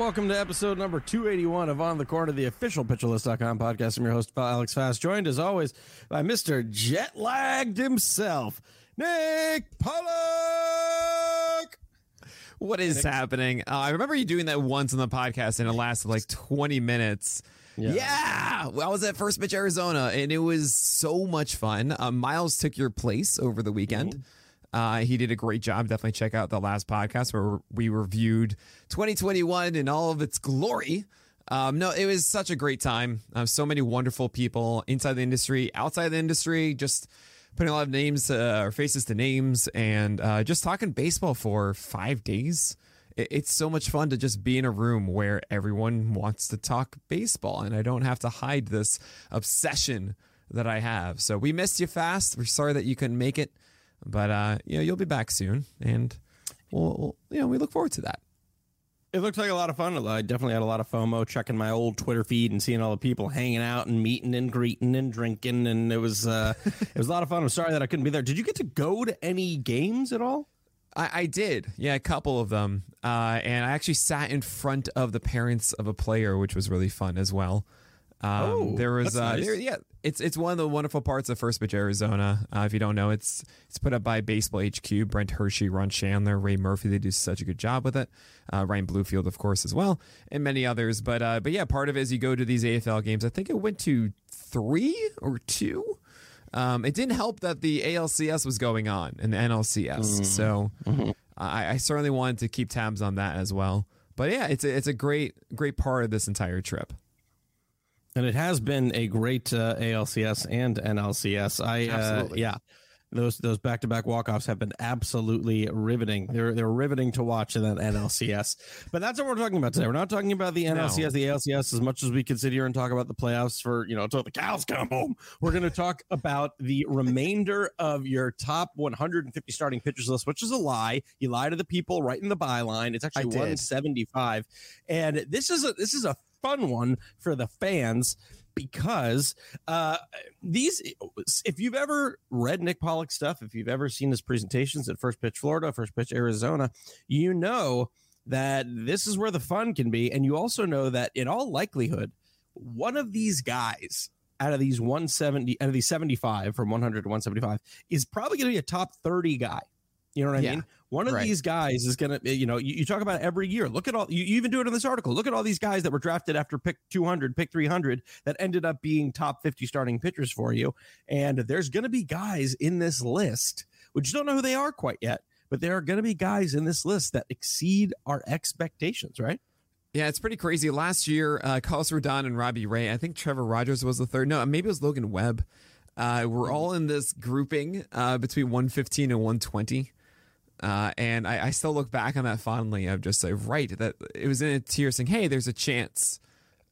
Welcome to episode number 281 of On the Corner, the official PitcherList.com podcast. I'm your host, Alex Fast, joined as always by Mr. Jet Lagged himself, Nick Pollack. What is happening? Uh, I remember you doing that once on the podcast, and it lasted like 20 minutes. Yeah. Yeah, well, I was at First Pitch Arizona, and it was so much fun. Uh, Miles took your place over the weekend. Uh, he did a great job. Definitely check out the last podcast where we reviewed 2021 in all of its glory. Um, no, it was such a great time. Uh, so many wonderful people inside the industry, outside the industry, just putting a lot of names uh, or faces to names, and uh, just talking baseball for five days. It- It's so much fun to just be in a room where everyone wants to talk baseball, and I don't have to hide this obsession that I have. So we missed you fast. We're sorry that you couldn't make it, but uh, you know you'll be back soon, and we'll, we'll you know we look forward to that. It looked like a lot of fun. I definitely had a lot of FOMO checking my old Twitter feed and seeing all the people hanging out and meeting and greeting and drinking, and it was uh, it was a lot of fun. I'm sorry that I couldn't be there. Did you get to go to any games at all? I, I did, yeah, a couple of them, uh, and I actually sat in front of the parents of a player, which was really fun as well. Um, Oh, there was, uh, nice. there- yeah, it's it's one of the wonderful parts of First Pitch Arizona. Uh, if you don't know, it's it's put up by Baseball HQ, Brent Hershey, Ron Shandler, Ray Murphy. They do such a good job with it. Uh, Ryan Bloomfield, of course, as well, and many others. But uh, but yeah, part of it is you go to these AFL games. I think it went to three or two. Um, it didn't help that the ALCS was going on and the NLCS, so I, I certainly wanted to keep tabs on that as well. But yeah, it's a, it's a great great part of this entire trip. And it has been a great uh, ALCS and NLCS. I uh, yeah, those those back to back walk offs have been absolutely riveting. They're they're riveting to watch in that NLCS. But that's what we're talking about today. We're not talking about the NLCS, the ALCS, as much as we could sit here and talk about the playoffs for you know until the cows come home. We're going to talk about the remainder of your top 150 starting pitchers list, which is a lie. You lie to the people right in the byline. It's actually 175, and this is a this is a fun one for the fans because uh these if you've ever read Nick Pollack stuff, if you've ever seen his presentations at First Pitch Florida, First Pitch Arizona, you know that this is where the fun can be and you also know that in all likelihood one of these guys out of these 170 out of these 75 from 100 to 175 is probably going to be a top 30 guy. You know what I Yeah, mean? One of right. these guys is going to, you know, you, you talk about every year. Look at all, you, you even do it in this article. Look at all these guys that were drafted after pick 200, pick 300 that ended up being top 50 starting pitchers for you. And there's going to be guys in this list, which don't know who they are quite yet, but there are going to be guys in this list that exceed our expectations, right? Yeah, it's pretty crazy. Last year, uh, Carlos Rodon and Robbie Ray. I think Trevor Rogers was the third. No, maybe it was Logan Webb. Uh, we're all in this grouping uh, between 115 and 120. Uh, and I, I still look back on that fondly of just like, right, that it was in a tier saying, hey, there's a chance.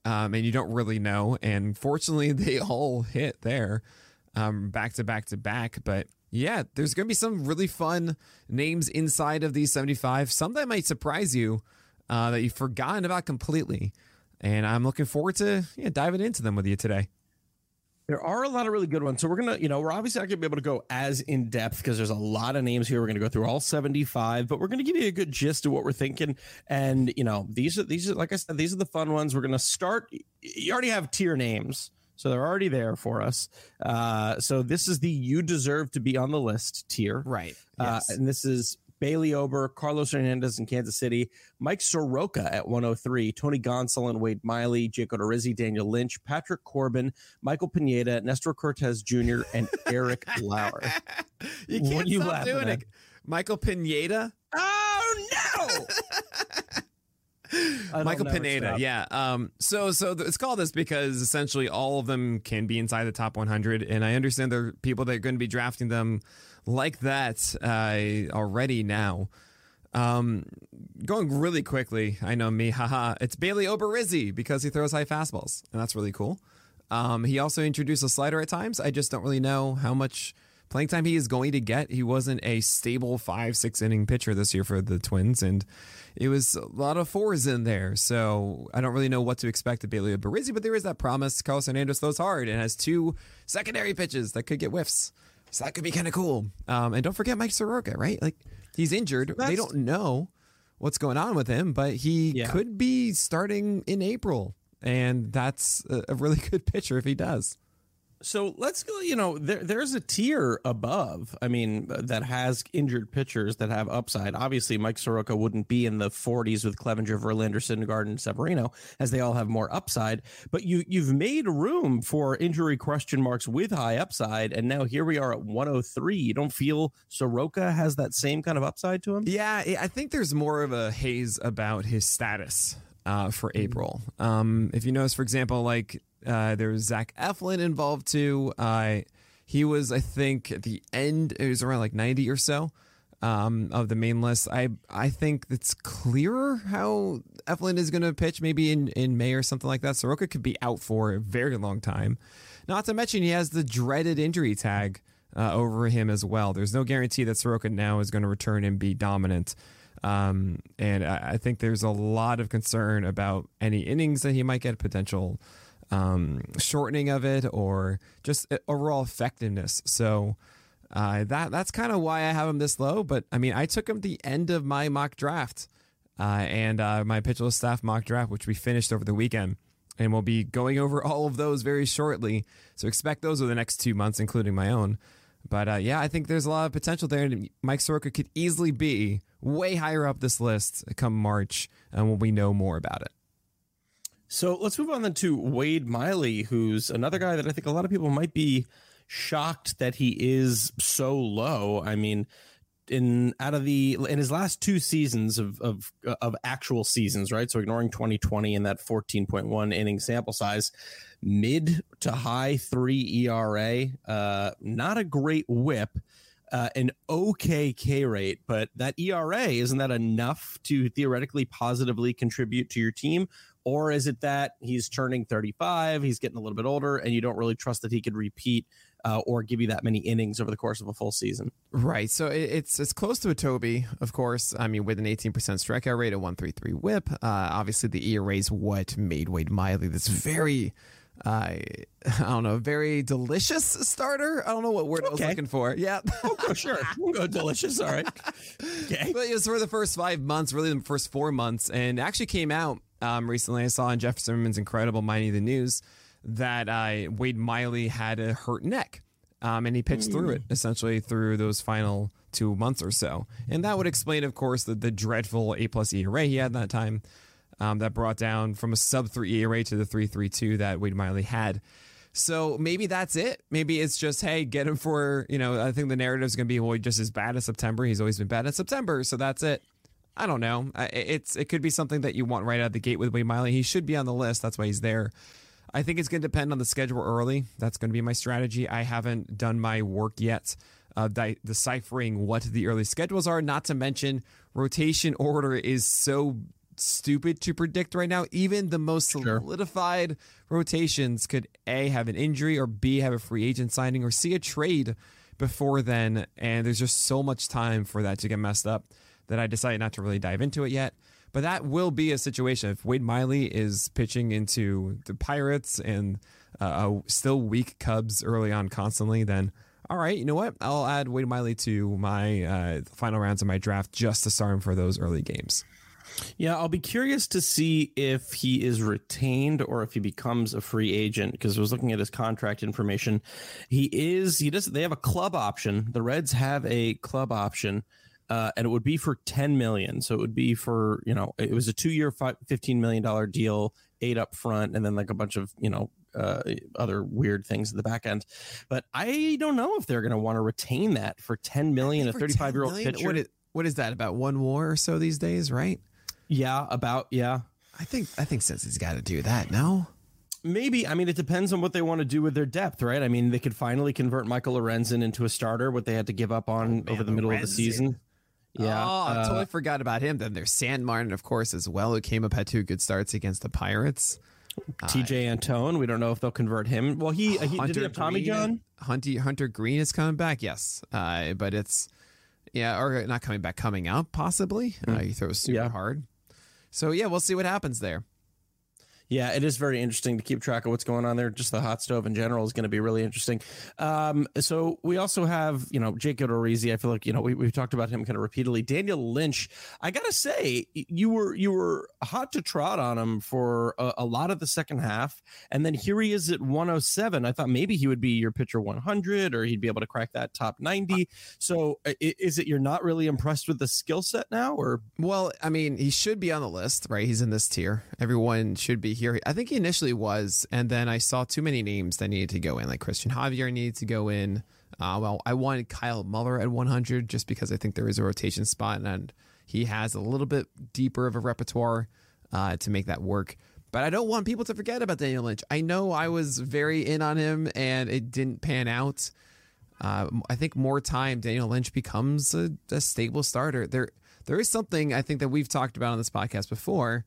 Um, and you don't really know. And fortunately, they all hit there um, back to back to back. But yeah, there's going to be some really fun names inside of these 75. Some that might surprise you uh, that you've forgotten about completely. and I'm looking forward to yeah, diving into them with you today. There are a lot of really good ones. So we're gonna, you know, we're obviously not gonna be able to go as in depth because there's a lot of names here. We're gonna go through all 75, but we're gonna give you a good gist of what we're thinking. And you know, these are these are like I said, these are the fun ones. We're gonna start. You already have tier names. So they're already there for us. Uh, so this is the you deserve to be on the list tier. Right. Yes. Uh, and this is Bailey Ober, Carlos Hernandez in Kansas City, Mike Soroka at 103, Tony Gonsolin, Wade Miley, Jacob Odorizzi, Daniel Lynch, Patrick Corbin, Michael Pineda, Nestor Cortes Jr., and Eric Lauer. you can't what you stop doing at? it. Michael Pineda? Oh, no! Michael Pineda, yeah. Um, so so th- it's called this because essentially all of them can be inside the top 100, and I understand there are people that are going to be drafting them like that uh, already now. Um, going really quickly, I know me, haha. It's Bailey Oberizzi because he throws high fastballs, and that's really cool. Um, he also introduced a slider at times. I just don't really know how much playing time he is going to get. He wasn't a stable five, six inning pitcher this year for the Twins, and it was a lot of fours in there. So I don't really know what to expect of Bailey Oberizzi, but there is that promise. Carlos Hernandez throws hard and has two secondary pitches that could get whiffs. So that could be kind of cool. Um, and don't forget Mike Soroka, right? Like he's injured. That's, they don't know what's going on with him, but he yeah. could be starting in April. And that's a, a really good pitcher if he does. So let's go. You know, there there's a tier above. I mean, that has injured pitchers that have upside. Obviously, Mike Soroka wouldn't be in the 40s with Clevinger, Verlander, Syndergaard, Severino, as they all have more upside. But you you've made room for injury question marks with high upside, and now here we are at 103. You don't feel Soroka has that same kind of upside to him? Yeah, I think there's more of a haze about his status uh, for. April. Um, if you notice, for example, like uh, there was Zach Eflin involved too. Uh, he was, I think, at the end, it was around like 90 or so um, of the main list. I I think it's clearer how Eflin is going to pitch maybe in, in May or something like that. Soroka could be out for a very long time. Not to mention, he has the dreaded injury tag uh, over him as well. There's no guarantee that Soroka now is going to return and be dominant. Um, and I, I, think there's a lot of concern about any innings that he might get, potential um, shortening of it, or just overall effectiveness. So uh, that that's kind of why I have him this low. But I mean, I took him the end of my mock draft uh, and uh, my Pitcher List staff mock draft, which we finished over the weekend. And we'll be going over all of those very shortly. So expect those over the next two months, including my own. But uh, yeah, I think there's a lot of potential there. And Mike Soroka could easily be way higher up this list come March and when we know more about it. So let's move on then to Wade Miley, who's another guy that I think a lot of people might be shocked that he is so low. I mean, in out of the in his last two seasons of of of actual seasons, right? So ignoring 2020 and that 14.1 inning sample size, mid to high three ERA, uh, not a great whip uh, an okay K rate, but that ERA isn't that enough to theoretically positively contribute to your team? Or is it that he's turning 35, he's getting a little bit older, and you don't really trust that he could repeat uh, or give you that many innings over the course of a full season? Right. So it's it's close to a Toby, of course. I mean, with an 18% strikeout rate, a 133 whip. Uh, obviously, the ERA is what made Wade Miley this very I I don't know, very delicious starter. I don't know what word okay. I was looking for. Yeah. oh, sure. We'll go delicious. All right. Okay. But it was for the first five months, really the first four months, and actually came out um, recently. I saw in Jeff Zimmerman's incredible Mining the News that uh, Wade Miley had a hurt neck. Um, and he pitched through it mm. essentially through those final two months or so. And that would explain, of course, the, the dreadful A plus ERA he had that time um, that brought down from a sub three ERA to the three three two that Wade Miley had. So maybe that's it. Maybe it's just hey, get him for you know. I think the narrative is going to be well, just as bad as September. He's always been bad in September, so that's it. I don't know. It's it could be something that you want right out of the gate with Wade Miley. He should be on the list. That's why he's there. I think it's going to depend on the schedule early. That's going to be my strategy. I haven't done my work yet uh, di- deciphering what the early schedules are. Not to mention, rotation order is so stupid to predict right now. Even the most solidified sure. rotations could A, have an injury, or B, have a free agent signing, or C, a trade before then. And there's just so much time for that to get messed up that I decided not to really dive into it yet. But that will be a situation if Wade Miley is pitching into the Pirates and uh, still weak Cubs early on constantly, then all right, you know what? I'll add Wade Miley to my uh, final rounds of my draft just to start him for those early games. Yeah, I'll be curious to see if he is retained or if he becomes a free agent because I was looking at his contract information. He is he does they have a club option. The Reds have a club option. Uh, and it would be for 10 million. So it would be for, you know, it was a two year, $15 million deal, eight up front, and then like a bunch of, you know, uh, other weird things in the back end. But I don't know if they're going to want to retain that for 10 million, a 35 year old pitcher. What is, what is that about one war or so these days, right? Yeah, about yeah. I think I think since he's got to do that, no. Maybe I mean it depends on what they want to do with their depth, right? I mean they could finally convert Michael Lorenzen into a starter, what they had to give up on oh, man, over the middle Lorenzen. of the season. Yeah, oh, I uh, totally forgot about him. Then there's Sanmartin, of course, as well, who came up had two good starts against the Pirates. Tejay uh, Antone, we don't know if they'll convert him. Well, he, he did he have Tommy Green, John. Hunter Hunter Greene is coming back, yes, uh, but it's yeah, or not coming back, coming out possibly. Mm. Uh, he throws super yeah. hard. So yeah, we'll see what happens there. Yeah, it is very interesting to keep track of what's going on there. Just the hot stove in general is going to be really interesting. Um, so we also have, you know, Jake Odorizzi. I feel like, you know, we, we've talked about him kind of repeatedly. Daniel Lynch, I got to say, you were you were hot to trot on him for a, a, lot of the second half. And then here he is at 107. I thought maybe he would be your pitcher 100 or he'd be able to crack that top 90. So is it you're not really impressed with the skill set now or? Well, I mean, he should be on the list, right? He's in this tier. Everyone should be here. I think he initially was, and then I saw too many names that needed to go in. Like Cristian Javier needed to go in. Uh, well, I wanted Kyle Muller at 100 just because I think there is a rotation spot, and he has a little bit deeper of a repertoire uh, to make that work. But I don't want people to forget about Daniel Lynch. I know I was very in on him, and it didn't pan out. Uh, I think more time Daniel Lynch becomes a, a stable starter. There, there is something I think that we've talked about on this podcast before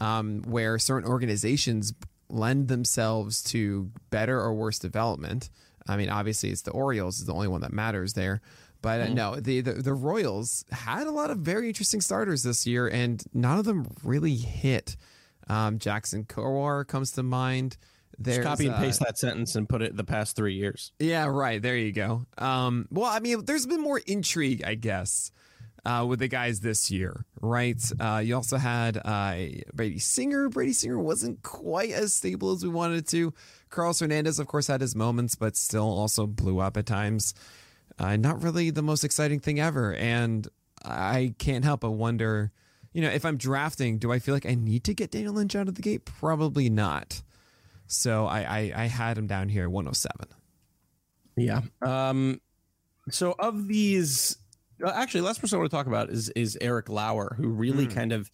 um, where certain organizations lend themselves to better or worse development. I mean, obviously, it's the Orioles is the only one that matters there. But uh, mm. no, the, the, the Royals had a lot of very interesting starters this year, and none of them really hit. Um, Jackson Kowar comes to mind. There's, Just copy and paste uh, that sentence and put it the past three years. Yeah, right. There you go. Um, well, I mean, there's been more intrigue, I guess, uh, with the guys this year, right? Uh, you also had uh, Brady Singer. Brady Singer wasn't quite as stable as we wanted to. Carlos Hernandez, of course, had his moments, but still also blew up at times. Uh, not really the most exciting thing ever. And I can't help but wonder, you know, if I'm drafting, do I feel like I need to get Daniel Lynch out of the gate? Probably not. So I, I, I had him down here at 107. Yeah. Um, so of these actually, last person I want to talk about is is Eric Lauer, who really mm. kind of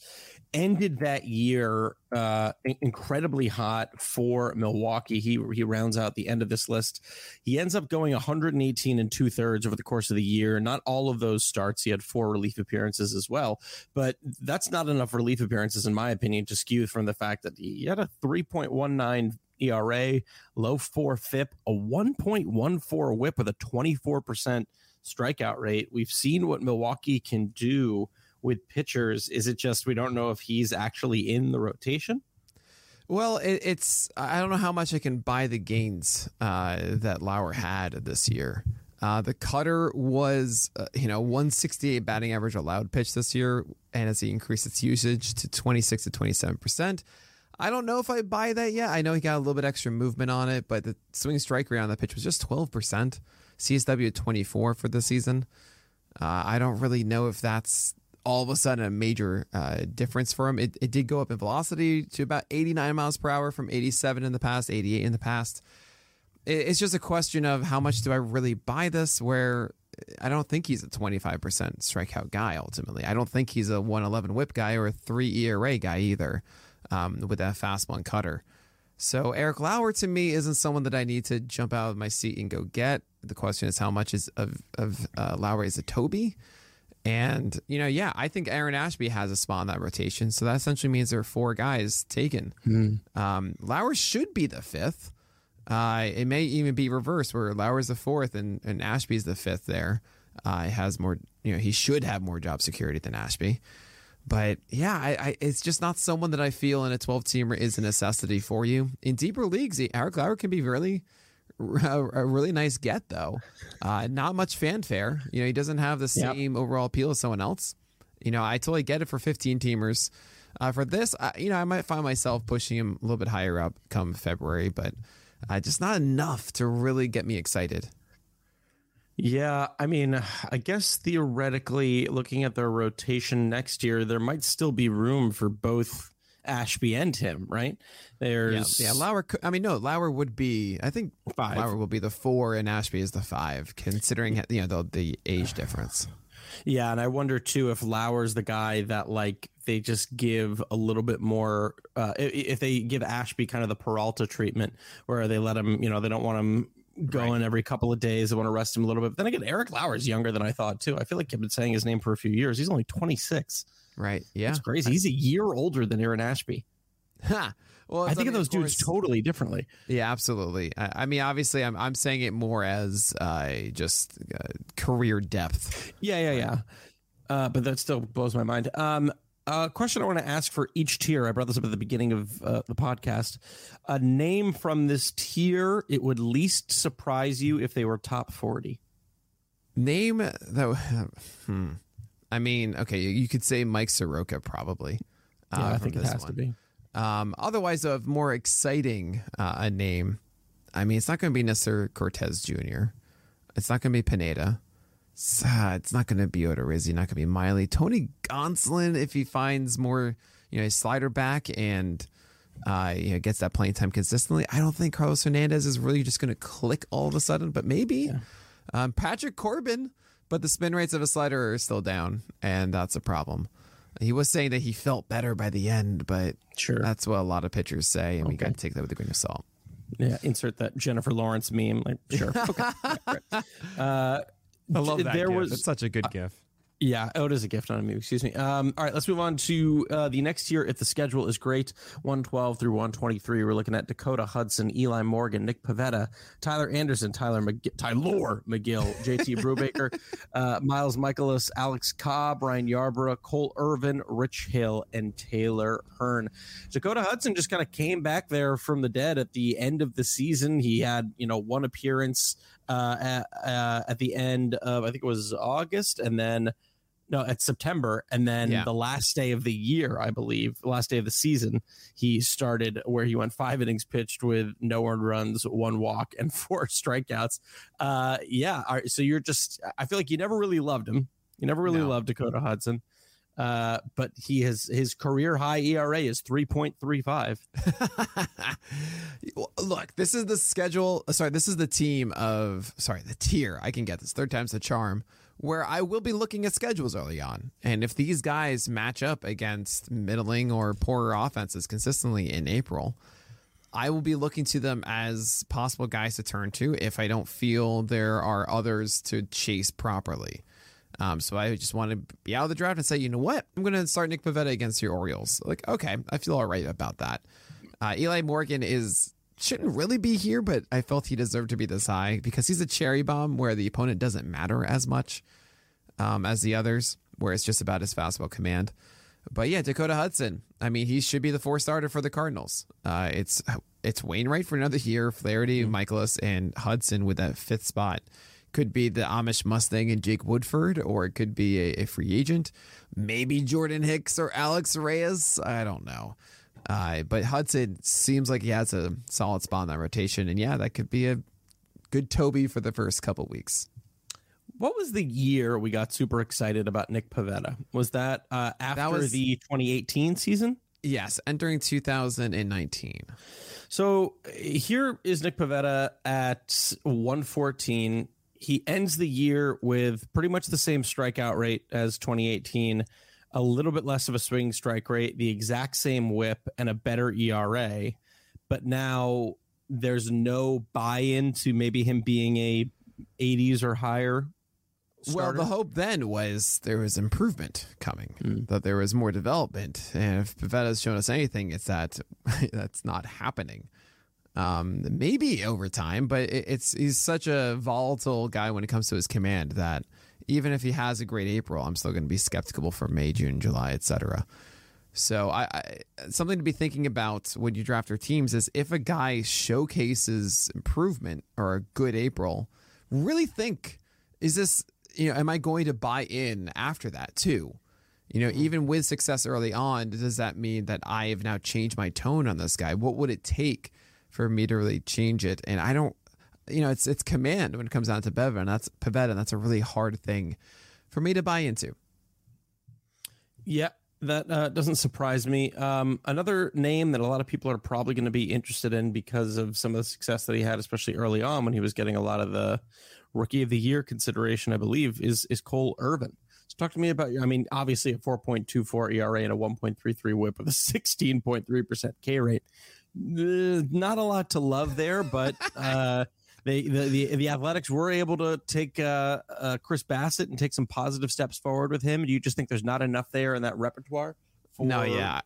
ended that year uh, incredibly hot for Milwaukee. He he rounds out the end of this list. He ends up going 118 and two thirds over the course of the year. Not all of those starts. He had four relief appearances as well, but that's not enough relief appearances, in my opinion, to skew from the fact that he had a 3.19 ERA, low four FIP, a 1.14 WHIP with a 24 percent strikeout rate. We've seen what Milwaukee can do with pitchers. Is it just we don't know if he's actually in the rotation? Well, it, it's I don't know how much I can buy the gains uh, that Lauer had this year. Uh, the cutter was, uh, you know, 168 batting average allowed pitch this year, and as he increased its usage to 26 to 27 percent, I don't know if I buy that yet. I know he got a little bit extra movement on it, but the swing strike rate on the pitch was just 12 percent. CSW 24 for the season. Uh, I don't really know if that's all of a sudden a major uh, difference for him. It, it did go up in velocity to about 89 miles per hour from 87 in the past, 88 in the past. It, it's just a question of how much do I really buy this, where I don't think he's a 25% strikeout guy ultimately. I don't think he's a 111 whip guy or a 3 ERA guy either um, with that fastball and cutter. So Eric Lauer to me isn't someone that I need to jump out of my seat and go get. The question is how much is of of uh, Lauer is a Toby, and you know, yeah, I think Aaron Ashby has a spot in that rotation. So that essentially means there are four guys taken. Hmm. Um, Lauer should be the fifth. Uh, it may even be reversed where Lauer's the fourth and, and Ashby's the fifth there. Uh, has more, you know, he should have more job security than Ashby. But yeah, I, I, it's just not someone that I feel in a 12 teamer is a necessity for you. In deeper leagues, Eric Lauer can be really a, really nice get though. Uh, not much fanfare. You know, he doesn't have the Yep. same overall appeal as someone else. You know, I totally get it for 15 teamers. Uh, for this, I, you know, I might find myself pushing him a little bit higher up come February, but uh, just not enough to really get me excited. Yeah, I mean, I guess theoretically, looking at their rotation next year, there might still be room for both Ashby and him, right? Yeah, There's yeah. Lauer. could- I mean, no, Lauer would be. I think Five. Lauer will be the four, and Ashby is the five, considering you know the, the age difference. Yeah, and I wonder too if Lauer's the guy that like they just give a little bit more. Uh, if they give Ashby kind of the Peralta treatment, where they let him, you know, they don't want him going every couple of days. They want to rest him a little bit. But then again, Eric Lauer's younger than I thought too. I feel like I've been saying his name for a few years. He's only 26. Right. Yeah. That's crazy. He's a year older than Aaron Ashby. Ha. Well, I think of mean, those dudes course- totally differently. Yeah, absolutely. I, I mean, obviously, I'm I'm saying it more as uh, just uh, career depth. Yeah, yeah, yeah. Uh, but that still blows my mind. Um, a question I want to ask for each tier. I brought this up at the beginning of uh, the podcast. A name from this tier it would least surprise you if they were top forty. Name that. Hmm. I mean, okay, you could say Mike Soroka probably. uh, Yeah, I think it this has to be. Um, otherwise, a more exciting uh, a name. I mean, it's not going to be necessarily Cortes Jr. It's not going to be Pineda. It's, uh, it's not going to be Odorizzi. Not going to be Miley. Tony Gonsolin, if he finds more, you know, a slider back and uh, you know gets that playing time consistently. I don't think Carlos Hernandez is really just going to click all of a sudden, but maybe. Um, Patrick Corbin, but the spin rates of a slider are still down, and that's a problem. He was saying that he felt better by the end, but Sure. that's what a lot of pitchers say, and we got to take that with a grain of salt. Yeah, insert that Jennifer Lawrence meme. Like, sure. Okay. Right, right. Uh, there was such a good gift. Yeah, oh, it is a gift, on a. Excuse me. Um, all right, let's move on to uh, the next year. If the schedule is great, 112 through 123, we're looking at Dakota Hudson, Eli Morgan, Nick Pivetta, Tyler Anderson, Tyler McG- Tyler Megill, JT Brubaker, uh, Miles Mikolas, Alex Cobb, Ryan Yarbrough, Cole Irvin, Rich Hill, and Taylor Hearn. Dakota Hudson just kind of came back there from the dead at the end of the season. He had, you know, one appearance uh, at, uh, at the end of, I think it was August, and then no, at September, and then Yeah. the last day of the year, I believe, last day of the season, he started where he went five innings pitched with no earned runs, one walk, and four strikeouts. Uh, yeah, right, so you're just, I feel like you never really loved him. You never really No. loved Dakota Hudson. Uh, but he has his career high ERA is 3.35. Look, this is the schedule. Sorry, this is the team of sorry, the tier. I can get this third time's the charm. Where I will be looking at schedules early on, and if these guys match up against middling or poorer offenses consistently in April, I will be looking to them as possible guys to turn to if I don't feel there are others to chase properly. Um, so I just want to be out of the draft and say, you know what, I'm going to start Nick Pivetta against your Orioles. Like, okay, I feel all right about that. Uh, Eli Morgan is shouldn't really be here, but I felt he deserved to be this high because he's a cherry bomb where the opponent doesn't matter as much um, as the others, where it's just about his fastball command. But yeah, Dakota Hudson. I mean, he should be the four starter for the Cardinals. Uh, it's it's Wainwright for another year, Flaherty, Mikolas, and Hudson with that fifth spot. Could be the Amish Mustang and Jake Woodford, or it could be a, a free agent. Maybe Jordan Hicks or Alex Reyes. I don't know. Uh, but Hudson seems like he has a solid spot in that rotation, and yeah, that could be a good Toby for the first couple weeks. What was the year we got super excited about Nick Pivetta? Was that uh, after was- the 2018 season? Yes, entering 2019. So here is Nick Pivetta at 114. He ends the year with pretty much the same strikeout rate as 2018, a little bit less of a swing strike rate, the exact same whip, and a better ERA. But now there's no buy in to maybe him being a 80s or higher. Well, the hope then was there was improvement coming, that there was more development. And if Pivetta's shown us anything, it's that that's not happening. Um, maybe over time, but it, it's he's such a volatile guy when it comes to his command that even if he has a great April, I'm still going to be skeptical for May, June, July, etc. So I, I something to be thinking about when you draft your teams is if a guy showcases improvement or a good April, really think is this you know am I going to buy in after that too? You know, hmm. even with success early on, does that mean that I have now changed my tone on this guy? What would it take for me to really change it? And I don't, you know, it's it's command when it comes down to Bevan. And that's Pivetta, and that's a really hard thing for me to buy into. Yeah, that uh, doesn't surprise me. Um, another name that a lot of people are probably going to be interested in because of some of the success that he had, especially early on when he was getting a lot of the rookie of the year consideration, I believe, is is Cole Irvin. So talk to me about. I mean, obviously a 4.24 ERA and a 1.33 WHIP with a 16.3 percent K rate. Not a lot to love there, but. Uh, they the, the, the athletics were able to take uh, uh, Chris Bassitt and take some positive steps forward with him. Do you just think there's not enough there in that repertoire? no, yeah.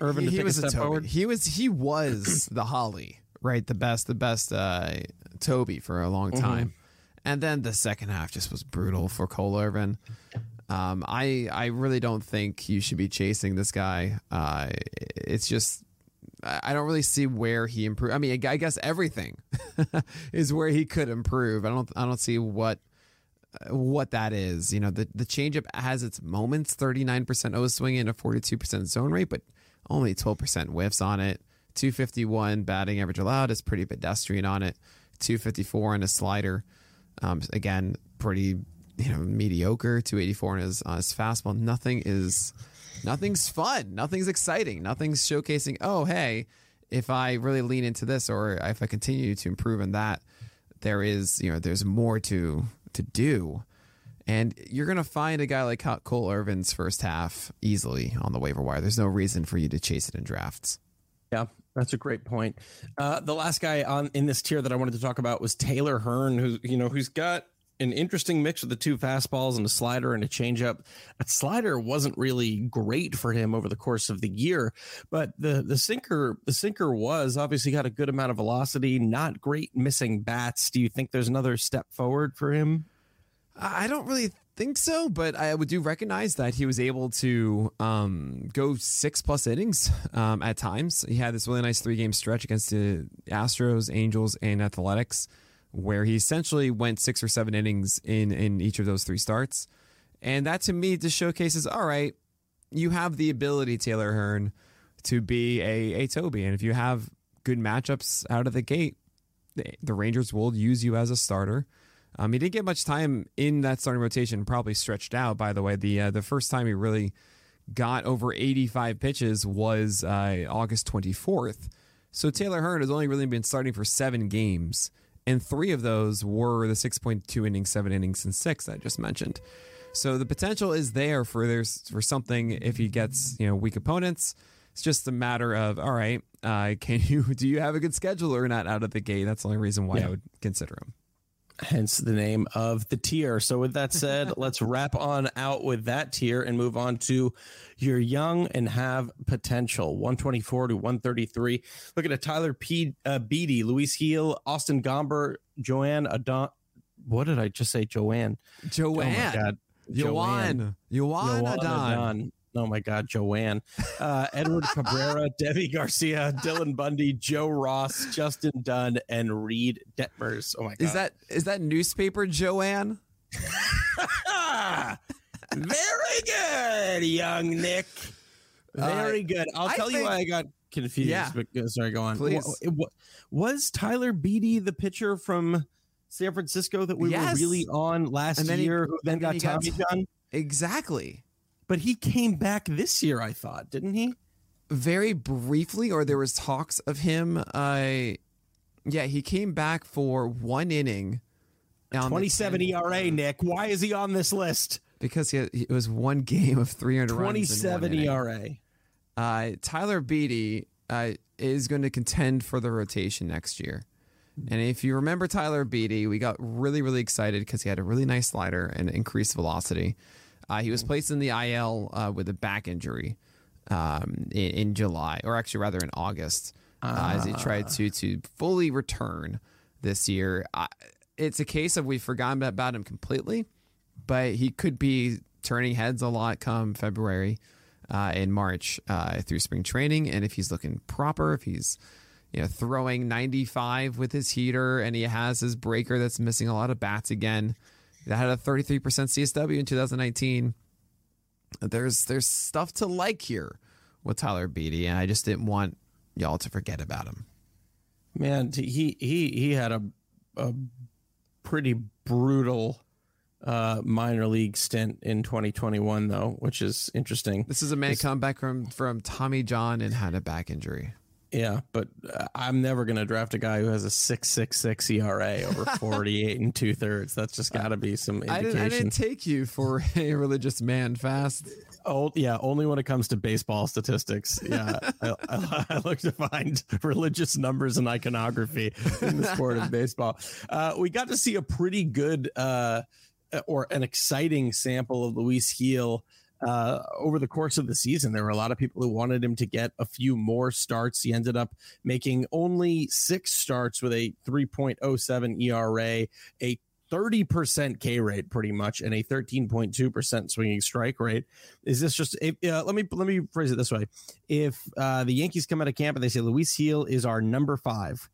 Irvin he, he was a, a Toby. forward? He was he was the Holly, right? The best, the best uh, Toby for a long time. Mm-hmm. And then the second half just was brutal for Cole Irvin. Um, I I really don't think you should be chasing this guy. Uh, it's just I don't really see where he improved. I mean, I guess everything is where he could improve. I don't. I don't see what what that is. You know, the the changeup has its moments. Thirty nine percent O swing and a forty two percent zone rate, but only twelve percent whiffs on it. Two fifty one batting average allowed is pretty pedestrian on it. Two fifty four on a slider. Um, again, pretty you know mediocre. Two eighty four on his on his fastball. Nothing is nothing's fun. Nothing's exciting. Nothing's showcasing, oh, hey, if I really lean into this or if I continue to improve in that, there is, you know, there's more to to do. And you're going to find a guy like Cole Irvin's first half easily on the waiver wire. There's no reason for you to chase it in drafts. Yeah, that's a great point. Uh, the last guy on in this tier that I wanted to talk about was Taylor Hearn, who's you know who's got an interesting mix of the two fastballs and a slider and a changeup. That slider wasn't really great for him over the course of the year, but the the sinker the sinker was obviously got a good amount of velocity. Not great missing bats. Do you think there's another step forward for him? I don't really think so, but I would do recognize that he was able to um, go six plus innings um, at times. He had this really nice three game stretch against the Astros, Angels, and Athletics where he essentially went six or seven innings in in each of those three starts. And that to me just showcases, all right, you have the ability, Taylor Hearn, to be a, a Toby. And if you have good matchups out of the gate, the, the Rangers will use you as a starter. Um, he didn't get much time in that starting rotation, probably stretched out. By the way, the uh, the first time he really got over 85 pitches was uh, August 24th. So Taylor Hearn has only really been starting for seven games and three of those were the 6.2 innings, seven innings, and six I just mentioned. So the potential is there for there's for something if he gets you know weak opponents. It's just a matter of all right, uh, can you do you have a good schedule or not out of the gate? That's the only reason why yeah. I would consider him hence the name of the tier. So, with that said, let's wrap on out with that tier and move on to your young and have potential 124 to 133. Looking at a Tyler P. Uh, Beede, Luis Gil, Austin Gomber, Joanne Adon. What did I just say? Joanne. Joanne. Oh my God. Joanne. Joanne, Joanne Adon. Adon. Oh my God, Joanne, uh, Edward Cabrera, Deivi Garcia, Dylan Bundy, Joe Ross, Justin Dunn, and Reid Detmers. Oh my God, is that is that newspaper Joanne? Very good, young Nick. Very good. I'll tell think, you why I got confused. Yeah. But, sorry, go on. Please. Was Tyler Beede the pitcher from San Francisco that we yes. were really on last year, he, who then got Tommy John? Exactly. But he came back this year, I thought, didn't he? Very briefly, or there was talks of him. Uh, yeah, he came back for one inning. 27 ERA, Nick. Why is he on this list? Because he, it was one game of 300 27 ERA. Uh, Tyler Beede uh, is going to contend for the rotation next year. And if you remember Tyler Beede, we got really, really excited because he had a really nice slider and increased velocity. Uh, he was placed in the IL uh, with a back injury um, in, in, July, or actually rather in August. uh, as he tried to to fully return this year. I, it's a case of we've forgotten about him completely, but he could be turning heads a lot come February uh, in March uh, through spring training. And if he's looking proper, if he's you know throwing 95 with his heater and he has his breaker that's missing a lot of bats again, that had a 33% CSW in 2019. There's there's stuff to like here with Tyler Beede, and I just didn't want y'all to forget about him. Man, he he he had a a pretty brutal uh, minor league stint in 2021, though, which is interesting. This is a man coming back from from Tommy John and had a back injury. Yeah, but uh, I'm never going to draft a guy who has a six six six ERA over 48 and two thirds. That's just got to be some indication. I didn't, I didn't take you for a religious man fast. Oh yeah, only when it comes to baseball statistics. Yeah, I, I, I, look to find religious numbers and iconography in the sport of baseball. Uh, we got to see a pretty good uh, or an exciting sample of Luis Gil uh, over the course of the season. There were a lot of people who wanted him to get a few more starts. He ended up making only six starts with a 3.07 ERA, a 30% K rate pretty much and a 13.2% swinging strike rate. Is this just uh, let me let me phrase it this way. If uh, the Yankees come out of camp and they say Luis Gil is our number 5,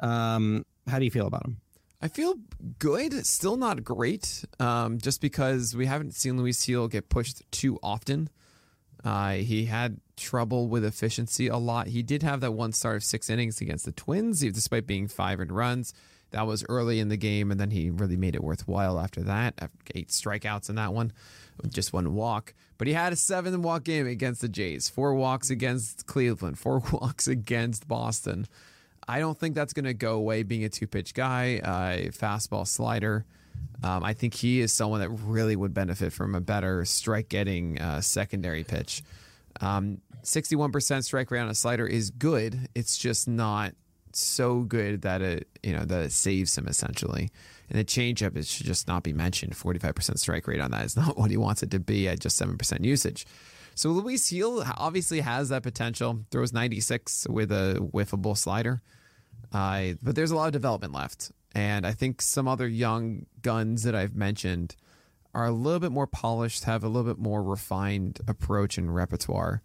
um, how do you feel about him? I feel good, still not great, um, just because we haven't seen Luis Gil get pushed too often. Uh, he had trouble with efficiency a lot. He did have that one start of six innings against the Twins, despite being five in runs. That was early in the game, and then he really made it worthwhile after that. Eight strikeouts in that one, just one walk. But he had a seven walk game against the Jays, four walks against Cleveland, four walks against Boston. I don't think that's going to go away being a two pitch guy, uh, fastball slider. Um, I think he is someone that really would benefit from a better strike getting uh, secondary pitch. Um, 61% strike rate on a slider is good. It's just not so good that it you know that it saves him essentially. And the changeup it should just not be mentioned. 45% strike rate on that is not what he wants it to be at just 7% usage. So Luis Gil obviously has that potential. Throws 96 with a whiffable slider. Uh, but there's a lot of development left. And I think some other young guns that I've mentioned are a little bit more polished, have a little bit more refined approach and repertoire.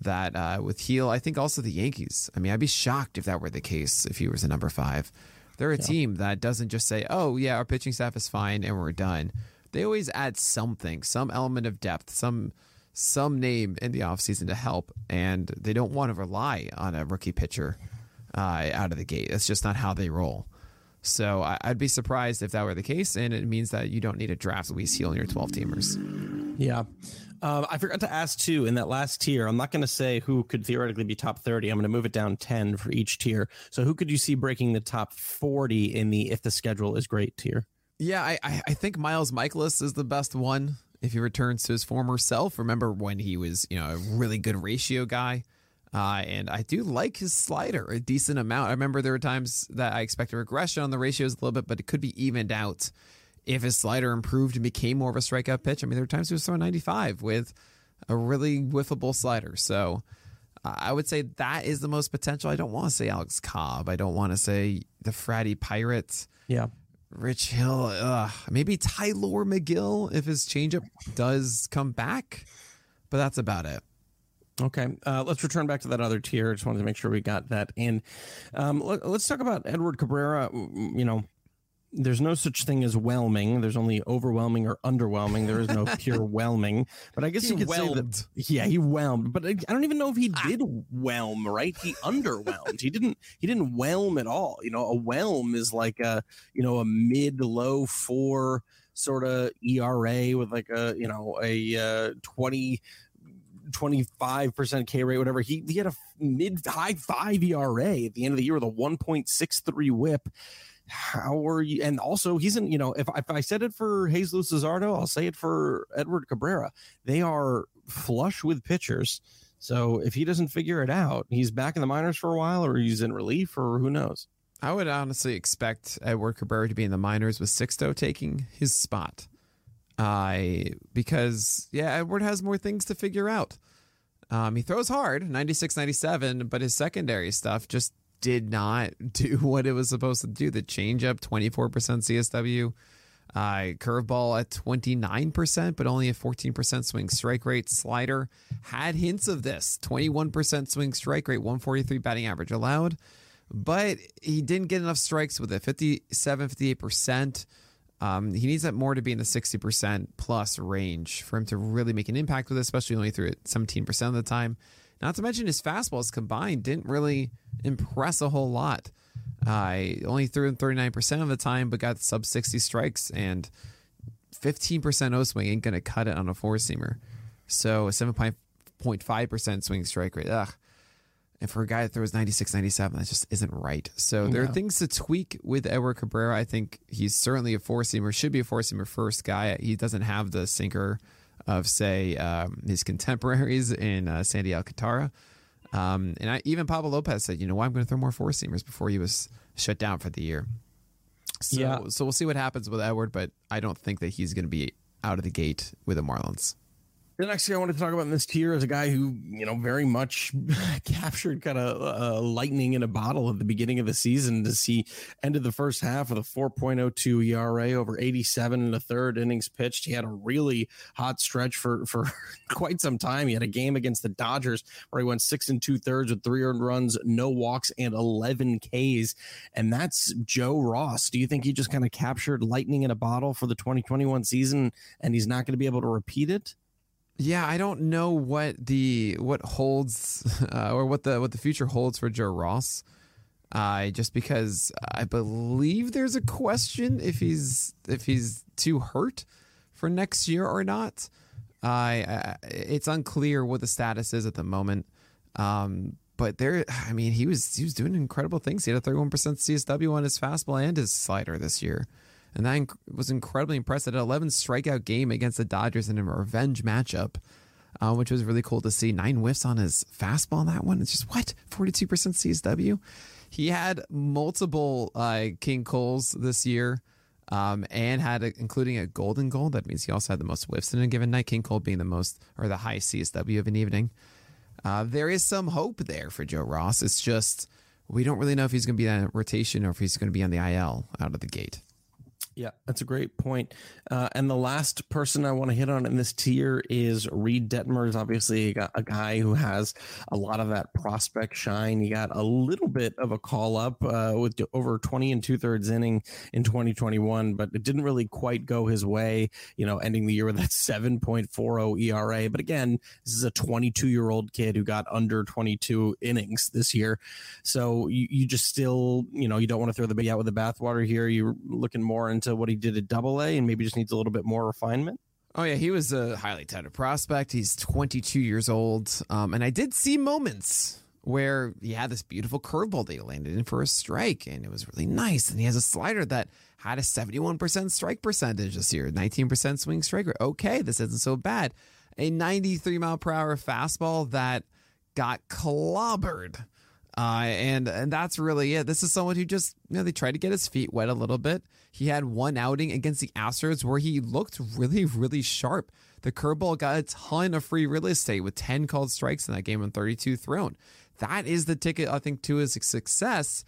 That uh, with Gil, I think also the Yankees. I mean, I'd be shocked if that were the case if he was a number five. They're a yeah. team that doesn't just say, oh, yeah, our pitching staff is fine and we're done. They always add something, some element of depth, some some name in the offseason to help. And they don't want to rely on a rookie pitcher uh, out of the gate. That's just not how they roll. So I, would be surprised if that were the case, and it means that you don't need to draft Luis Gil in your 12 teamers. Yeah. Um, I forgot to ask too in that last tier. I'm not going to say who could theoretically be top 30. I'm going to move it down 10 for each tier. So who could you see breaking the top 40 in the if the schedule is great tier? Yeah, I, I think Miles Mikolas is the best one if he returns to his former self. Remember when he was, you know, a really good ratio guy. Uh, and I do like his slider a decent amount. I remember there were times that I expected regression on the ratios a little bit, but it could be evened out if his slider improved and became more of a strikeout pitch. I mean, there were times he was throwing 95 with a really whiffable slider. So uh, I would say that is the most potential. I don't want to say Alex Cobb. I don't want to say the Fratty Pirates. Yeah. Rich Hill. Ugh. Maybe Tyler Megill if his changeup does come back, but that's about it. Okay, uh, let's return back to that other tier. Just wanted to make sure we got that in. Um, let, us talk about Edward Cabrera. You know, there's no such thing as whelming. There's only overwhelming or underwhelming. There is no pure whelming. But I guess he you could whelmed. say that. Yeah, he whelmed. But I, I don't even know if he ah. did whelm. Right? He underwhelmed. he didn't. He didn't whelm at all. You know, a whelm is like a you know a mid low four sort of ERA with like a you know a uh, twenty 25% K rate, whatever. He, he had a mid high five ERA at the end of the year with a 1.63 whip. How are you? And also, he's in, you know, if, if I said it for Jesus Luzardo, I'll say it for Edward Cabrera. They are flush with pitchers. So if he doesn't figure it out, he's back in the minors for a while or he's in relief or who knows. I would honestly expect Edward Cabrera to be in the minors with Sixto taking his spot. I because yeah, Edward has more things to figure out. Um, he throws hard, 96, 97, but his secondary stuff just did not do what it was supposed to do. The changeup, 24% CSW. Uh, curveball at 29%, but only a 14% swing strike rate. Slider had hints of this 21% swing strike rate, 143 batting average allowed, but he didn't get enough strikes with it 57, 58%. Um, he needs that more to be in the 60% plus range for him to really make an impact with it, especially only through it 17% of the time. Not to mention his fastballs combined didn't really impress a whole lot. I uh, only threw him 39% of the time, but got sub 60 strikes and 15% O swing ain't going to cut it on a four seamer. So a 7.5% swing strike rate. Ugh. And for a guy that throws 96, 97, that just isn't right. So there are things to tweak with Edward Cabrera. I think he's certainly a four seamer, should be a four seamer first guy. He doesn't have the sinker of, say, um, his contemporaries in uh, Sandy Alcantara. Um, and I, even Pablo Lopez said, you know, why I'm going to throw more four seamers before he was shut down for the year. So, yeah. so we'll see what happens with Edward, but I don't think that he's going to be out of the gate with the Marlins. The next thing I want to talk about in this tier is a guy who, you know, very much captured kind of uh, lightning in a bottle at the beginning of the season to see ended the first half with a 4.02 ERA over 87 in the third innings pitched. He had a really hot stretch for for quite some time. He had a game against the Dodgers where he went six and two thirds with three earned runs, no walks, and 11 Ks. And that's Joe Ross. Do you think he just kind of captured lightning in a bottle for the 2021 season and he's not going to be able to repeat it? Yeah, I don't know what the what holds uh, or what the what the future holds for Joe Ross. Uh, just because I believe there's a question if he's if he's too hurt for next year or not. Uh, it's unclear what the status is at the moment. Um, but there, I mean, he was he was doing incredible things. He had a 31% CSW on his fastball and his slider this year and that inc- was incredibly impressive. An 11 strikeout game against the Dodgers in a revenge matchup, uh, which was really cool to see. Nine whiffs on his fastball in that one. It's just what 42% CSW. He had multiple uh, King Coles this year. Um, and had a, including a golden goal. That means he also had the most whiffs in a given night. King Cole being the most or the highest CSW of an evening. Uh, there is some hope there for Joe Ross. It's just we don't really know if he's going to be on rotation or if he's going to be on the IL out of the gate. Yeah, that's a great point. Uh, and the last person I want to hit on in this tier is Reid Detmers. Obviously, a guy who has a lot of that prospect shine. He got a little bit of a call up uh, with over 20 and two thirds inning in 2021, but it didn't really quite go his way, you know, ending the year with that 7.40 ERA. But again, this is a 22 year old kid who got under 22 innings this year. So you, you just still, you know, you don't want to throw the baby out with the bathwater here. You're looking more into to what he did at Double A, and maybe just needs a little bit more refinement. Oh yeah, he was a highly touted prospect. He's 22 years old, um, and I did see moments where he had this beautiful curveball that he landed in for a strike, and it was really nice. And he has a slider that had a 71% strike percentage this year, 19% swing strike rate. Okay, this isn't so bad. A 93 mile per hour fastball that got clobbered uh, and and that's really it. This is someone who just you know they tried to get his feet wet a little bit. He had one outing against the Astros where he looked really really sharp. The curveball got a ton of free real estate with 10 called strikes in that game and 32 thrown. That is the ticket I think to his success.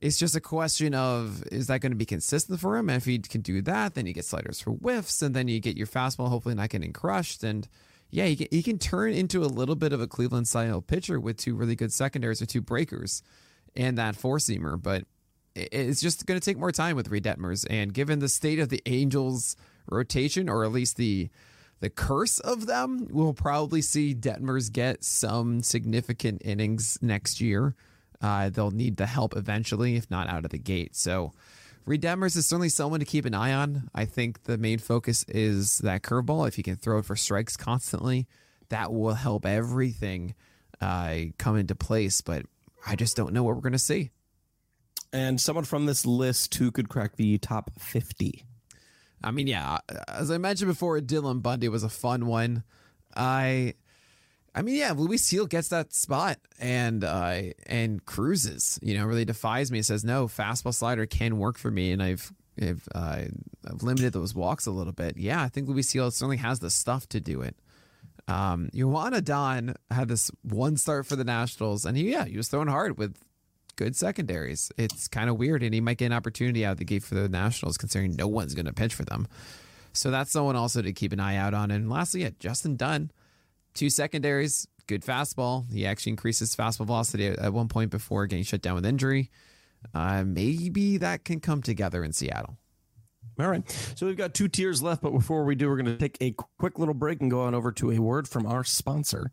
It's just a question of is that going to be consistent for him? And if he can do that, then you get sliders for whiffs, and then you get your fastball hopefully not getting crushed and yeah, he can, he can turn into a little bit of a Cleveland style pitcher with two really good secondaries or two breakers and that four seamer. But it's just going to take more time with Reid Detmers. And given the state of the Angels rotation, or at least the the curse of them, we'll probably see Detmers get some significant innings next year. Uh, they'll need the help eventually, if not out of the gate. So Reid Detmers is certainly someone to keep an eye on. I think the main focus is that curveball. If you can throw it for strikes constantly, that will help everything uh, come into place. But I just don't know what we're going to see. And someone from this list who could crack the top 50. I mean, yeah, as I mentioned before, Dylan Bundy was a fun one. I I mean, yeah, Luis Gil gets that spot and uh, and cruises. You know, really defies me. Says no, fastball slider can work for me, and I've I've, uh, I've limited those walks a little bit. Yeah, I think Luis Gil certainly has the stuff to do it. Um, Adon had this one start for the Nationals, and he, yeah, he was throwing hard with good secondaries. It's kind of weird, and he might get an opportunity out of the gate for the Nationals, considering no one's going to pitch for them. So that's someone also to keep an eye out on. And lastly, yeah, Justin Dunn, two secondaries, good fastball. He actually increased his fastball velocity at one point before getting shut down with injury. Uh, maybe that can come together in Seattle. All right. So we've got two tiers left, but before we do, we're going to take a quick little break and go on over to a word from our sponsor.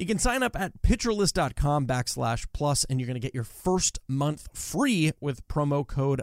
You can sign up at pitcherlist.com backslash plus, and you're going to get your first month free with promo code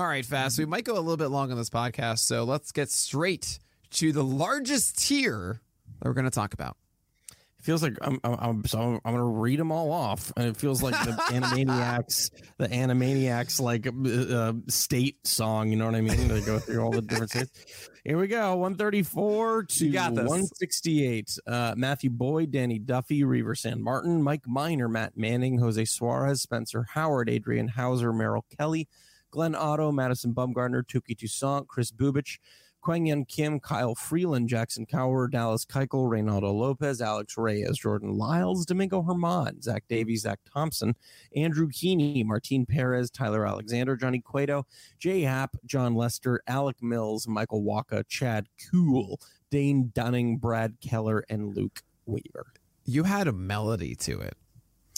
All right, fast. We might go a little bit long on this podcast, so let's get straight to the largest tier that we're going to talk about. It feels like I'm, I'm, I'm so I'm, going to read them all off, and it feels like the Animaniacs, the Animaniacs like uh, state song. You know what I mean? They go through all the different states. Here we go, 134 to 168. Uh, Matthew Boyd, Danny Duffy, Reiver Sanmartin, Mike Minor, Matt Manning, Jose Suarez, Spencer Howard, Adrian Houser, Merrill Kelly. Glenn Otto, Madison Bumgarner, Touki Toussaint, Kris Bubic, Kwang Hyun Kim, Kyle Freeland, Jackson Kowar, Dallas Keuchel, Reynaldo Lopez, Alex Reyes, Jordan Lyles, Domingo German, Zach Davies, Zach Thompson, Andrew Heaney, Martin Perez, Tyler Alexander, Johnny Cueto, Jay Happ, Jon Lester, Alec Mills, Michael Wacha, Chad Kuhl, Dane Dunning, Brad Keller, and Luke Weaver. You had a melody to it.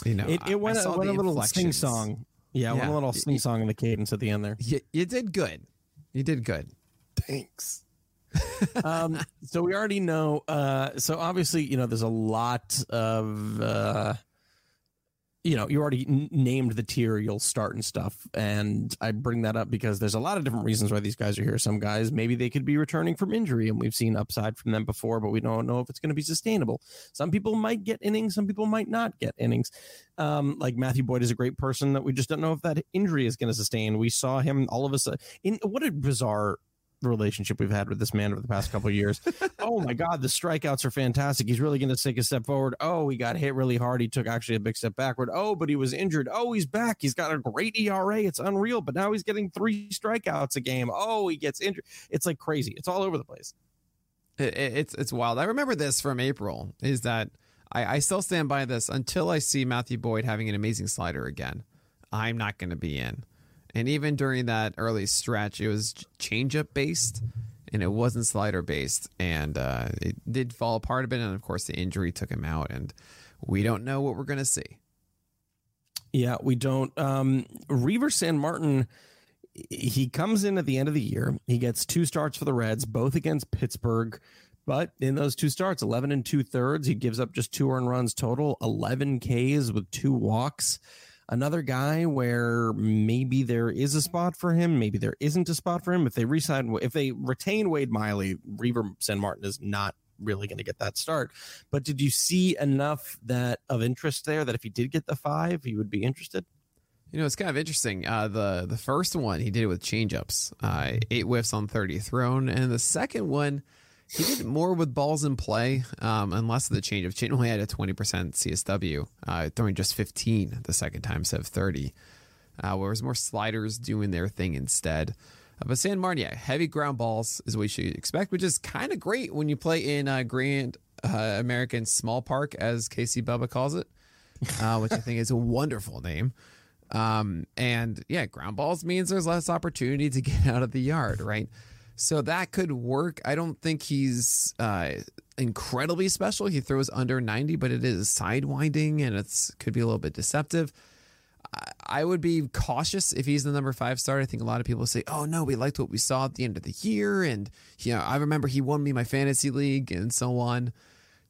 You know, it, it went, a, went a little sing song. Yeah, yeah. one little sing song in the cadence at the end there. You, you did good. You did good. Thanks. um, so we already know. Uh, so obviously, you know, there's a lot of uh, you know, you already n- named the tier you'll start and stuff. And I bring that up because there's a lot of different reasons why these guys are here. Some guys, maybe they could be returning from injury, and we've seen upside from them before, but we don't know if it's going to be sustainable. Some people might get innings, some people might not get innings. Um, like Matthew Boyd is a great person that we just don't know if that injury is going to sustain. We saw him all of a sudden in what a bizarre relationship we've had with this man over the past couple of years. oh my God, the strikeouts are fantastic. He's really going to take a step forward. Oh, he got hit really hard. He took actually a big step backward. Oh, but he was injured. Oh, he's back. He's got a great ERA. It's unreal. But now he's getting three strikeouts a game. Oh, he gets injured. It's like crazy. It's all over the place. It, it's it's wild. I remember this from April. Is that I, I still stand by this until I see Matthew Boyd having an amazing slider again. I'm not going to be in. And even during that early stretch, it was changeup based and it wasn't slider based. And uh, it did fall apart a bit. And of course, the injury took him out. And we don't know what we're going to see. Yeah, we don't. Um, Reiver Sanmartin, he comes in at the end of the year. He gets two starts for the Reds, both against Pittsburgh. But in those two starts, 11 and two thirds, he gives up just two earned runs total, 11 Ks with two walks another guy where maybe there is a spot for him, maybe there isn't a spot for him. If they resign, if they retain Wade Miley, Reiver Sanmartin is not really going to get that start. But did you see enough that of interest there that if he did get the five, he would be interested? You know, it's kind of interesting. Uh, the the first one he did it with changeups, uh, eight whiffs on thirty thrown, and the second one he did more with balls in play um, and less of the change. of Chain only had a 20% CSW, uh, throwing just 15 the second time instead of 30, uh, whereas more sliders doing their thing instead. Uh, but Sanmartin, yeah, heavy ground balls is what you should expect, which is kind of great when you play in uh, Grand uh, American Small Park, as Casey Bubba calls it, uh, which I think is a wonderful name. Um, and yeah, ground balls means there's less opportunity to get out of the yard, right? So that could work. I don't think he's uh, incredibly special. He throws under 90, but it is sidewinding and it's could be a little bit deceptive. I would be cautious if he's the number five starter. I think a lot of people say, "Oh no, we liked what we saw at the end of the year," and you know, I remember he won me my fantasy league and so on.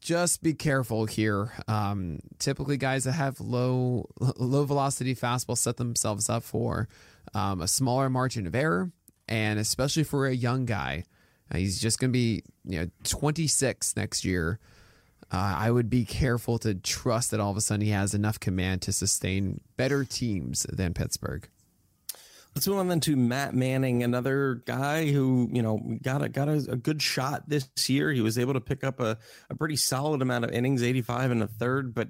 Just be careful here. Um, typically, guys that have low low velocity fastball set themselves up for um, a smaller margin of error, and especially for a young guy, uh, he's just going to be you know 26 next year. Uh, I would be careful to trust that all of a sudden he has enough command to sustain better teams than Pittsburgh. Let's move on then to Matt Manning, another guy who you know got a got a, a, good shot this year. He was able to pick up a, a pretty solid amount of innings, 85 and a third, but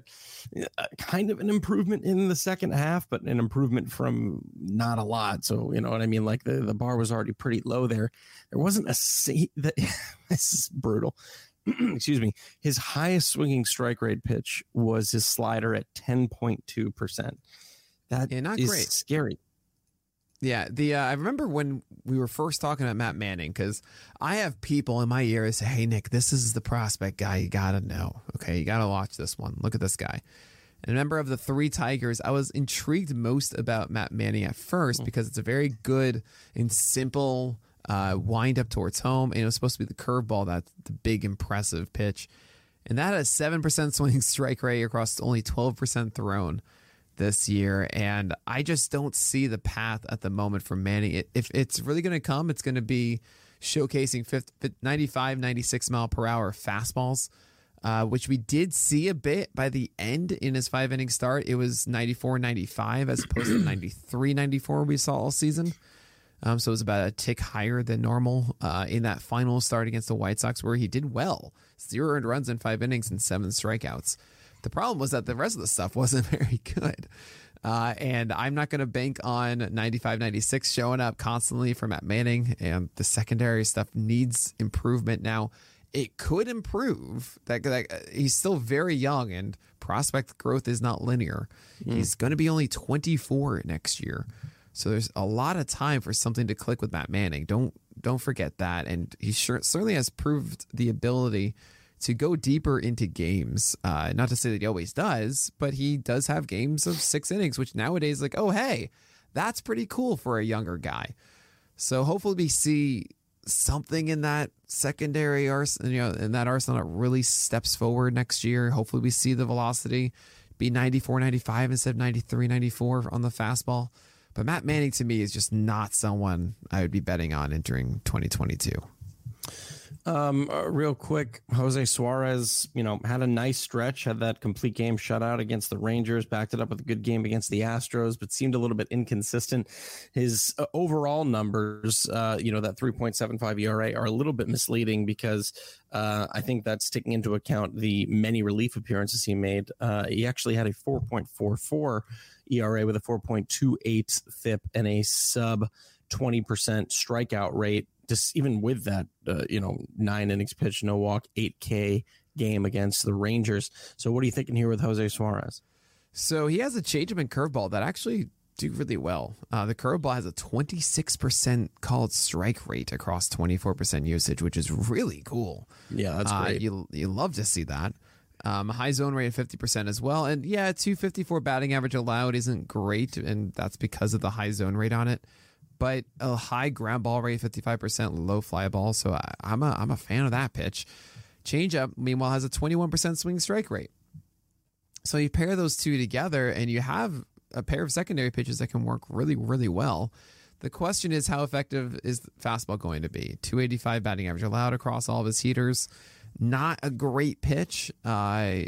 uh, kind of an improvement in the second half, but an improvement from not a lot. So you know what I mean? Like the, the bar was already pretty low there. There wasn't a seat that this is brutal. excuse me, his highest swinging strike rate pitch was his slider at 10.2%. That yeah, not is great. scary. Yeah, the uh, I remember when we were first talking about Matt Manning because I have people in my ear say, "Hey Nick, this is the prospect guy you gotta know. Okay, you gotta watch this one. Look at this guy." And a member of the three Tigers, I was intrigued most about Matt Manning at first hmm. because it's a very good and simple uh, wind up towards home, and it was supposed to be the curveball that's the big impressive pitch, and that has seven percent swing strike rate across only twelve percent thrown this year, and I just don't see the path at the moment for Manning. If it's really going to come, it's going to be showcasing 50, 95, 96 mile per hour fastballs. Uh, which we did see a bit by the end in his five inning start. It was 94 95 as opposed to 93 94 we saw all season. Um, so it was about a tick higher than normal uh, in that final start against the White Sox, where he did well zero earned runs in five innings and seven strikeouts. The problem was that the rest of the stuff wasn't very good. Uh, and I'm not going to bank on 95 96 showing up constantly for Matt Manning. And the secondary stuff needs improvement. Now, it could improve. That, that uh, He's still very young and prospect growth is not linear. Mm. He's going to be only 24 next year. So there's a lot of time for something to click with Matt Manning. Don't don't forget that. And he sure, certainly has proved the ability to go deeper into games. Uh, not to say that he always does, but he does have games of six innings, which nowadays like, oh hey, that's pretty cool for a younger guy. So hopefully we see something in that secondary arsenal, you know, in that arsenal that really steps forward next year. Hopefully we see the velocity be 94, 95 instead of 93, 94 on the fastball. But Matt Manning to me is just not someone I would be betting on entering 2022. Um, uh, real quick, Jose Suarez, you know, had a nice stretch, had that complete game shutout against the Rangers, backed it up with a good game against the Astros, but seemed a little bit inconsistent. His uh, overall numbers, uh, you know, that 3.75 ERA are a little bit misleading because uh, I think that's taking into account the many relief appearances he made. Uh, he actually had a 4.44 ERA with a 4.28 FIP and a sub 20% strikeout rate. Just even with that, uh, you know, nine innings pitch, no walk, 8K game against the Rangers. So, what are you thinking here with Jose Suarez? So, he has a changeup and curveball that actually do really well. Uh, the curveball has a 26% called strike rate across 24% usage, which is really cool. Yeah, that's uh, great. you, you love to see that. Um, high zone rate of 50% as well. And yeah, 254 batting average allowed isn't great, and that's because of the high zone rate on it. But a high ground ball rate, 55%, low fly ball. So I, am a, I'm a fan of that pitch. Changeup, meanwhile, has a 21% swing strike rate. So you pair those two together, and you have a pair of secondary pitches that can work really, really well. The question is, how effective is fastball going to be? 285 batting average allowed across all of his heaters not a great pitch. Uh,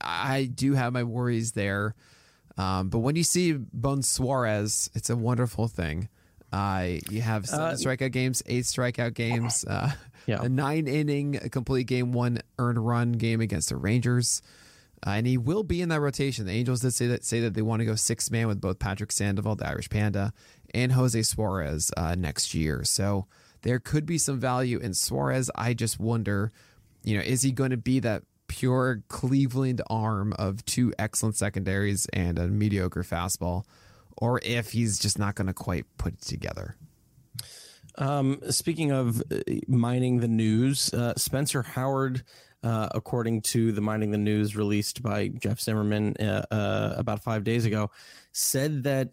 I do have my worries there. Um, but when you see Bon Suarez, it's a wonderful thing. Uh, you have seven uh, strikeout games, eight strikeout games, uh, yeah. a nine inning complete game, one earned run game against the Rangers. Uh, and he will be in that rotation. The Angels did say that say that they want to go six man with both Patrick Sandoval, the Irish Panda, and Jose Suarez uh, next year. So there could be some value in Suarez. I just wonder you know, is he going to be that pure Cleveland arm of two excellent secondaries and a mediocre fastball, or if he's just not going to quite put it together? Um, speaking of uh, mining the news, uh, Spencer Howard uh, according to the Mining the News released by Jeff Zimmerman uh, uh, about five days ago, said that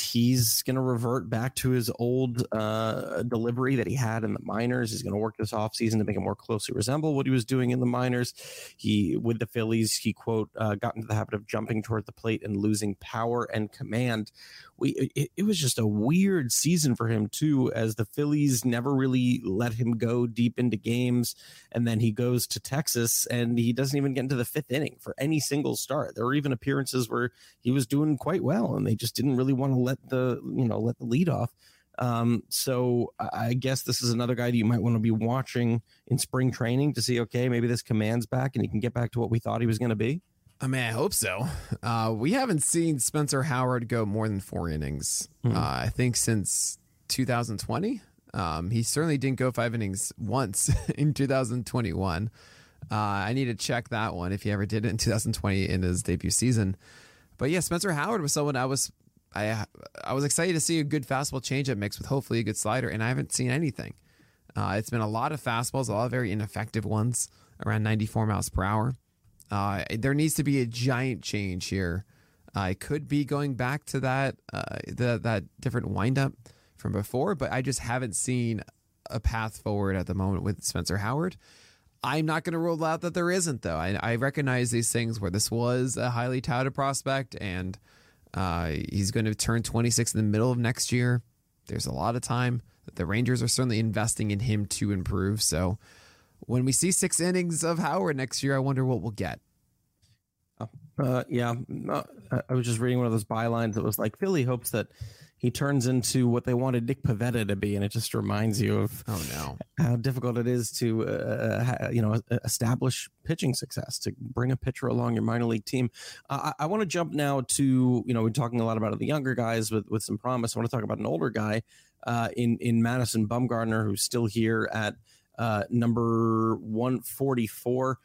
he's going to revert back to his old uh, delivery that he had in the minors. He's going to work this offseason to make it more closely resemble what he was doing in the minors. He, with the Phillies, he quote, uh, got into the habit of jumping toward the plate and losing power and command. We, it, it was just a weird season for him, too, as the Phillies never really let him go deep into games. And then he goes to Texas and he doesn't even get into the fifth inning for any single start. There were even appearances where he was doing quite well and they just didn't really want to let the you know let the lead off. Um, so I guess this is another guy that you might want to be watching in spring training to see. Okay, maybe this command's back and he can get back to what we thought he was going to be. I mean, I hope so. Uh, we haven't seen Spencer Howard go more than four innings. Mm-hmm. Uh, I think since 2020. Um, he certainly didn't go five innings once in 2021. Uh, I need to check that one if he ever did it in 2020 in his debut season. But yeah, Spencer Howard was someone I was I I was excited to see a good fastball changeup mix with hopefully a good slider, and I haven't seen anything. Uh, it's been a lot of fastballs, a lot of very ineffective ones, around 94 miles per hour. Uh, there needs to be a giant change here. I could be going back to that uh, the, that different windup from before, but I just haven't seen a path forward at the moment with Spencer Howard. I'm not going to rule out that there isn't, though. I, I recognize these things where this was a highly touted prospect and – uh, he's going to turn 26 in the middle of next year. There's a lot of time. The Rangers are certainly investing in him to improve. So when we see six innings of Howard next year, I wonder what we'll get. Uh, yeah, uh, I was just reading one of those bylines that was like Philly hopes that he turns into what they wanted Nick Pivetta to be, and it just reminds you of oh no how difficult it is to uh, you know establish pitching success to bring a pitcher along your minor league team. Uh, I, I want to jump now to you know we're talking a lot about the younger guys with with some promise. I want to talk about an older guy uh, in in Madison Bumgarner who's still here at uh, number one forty four.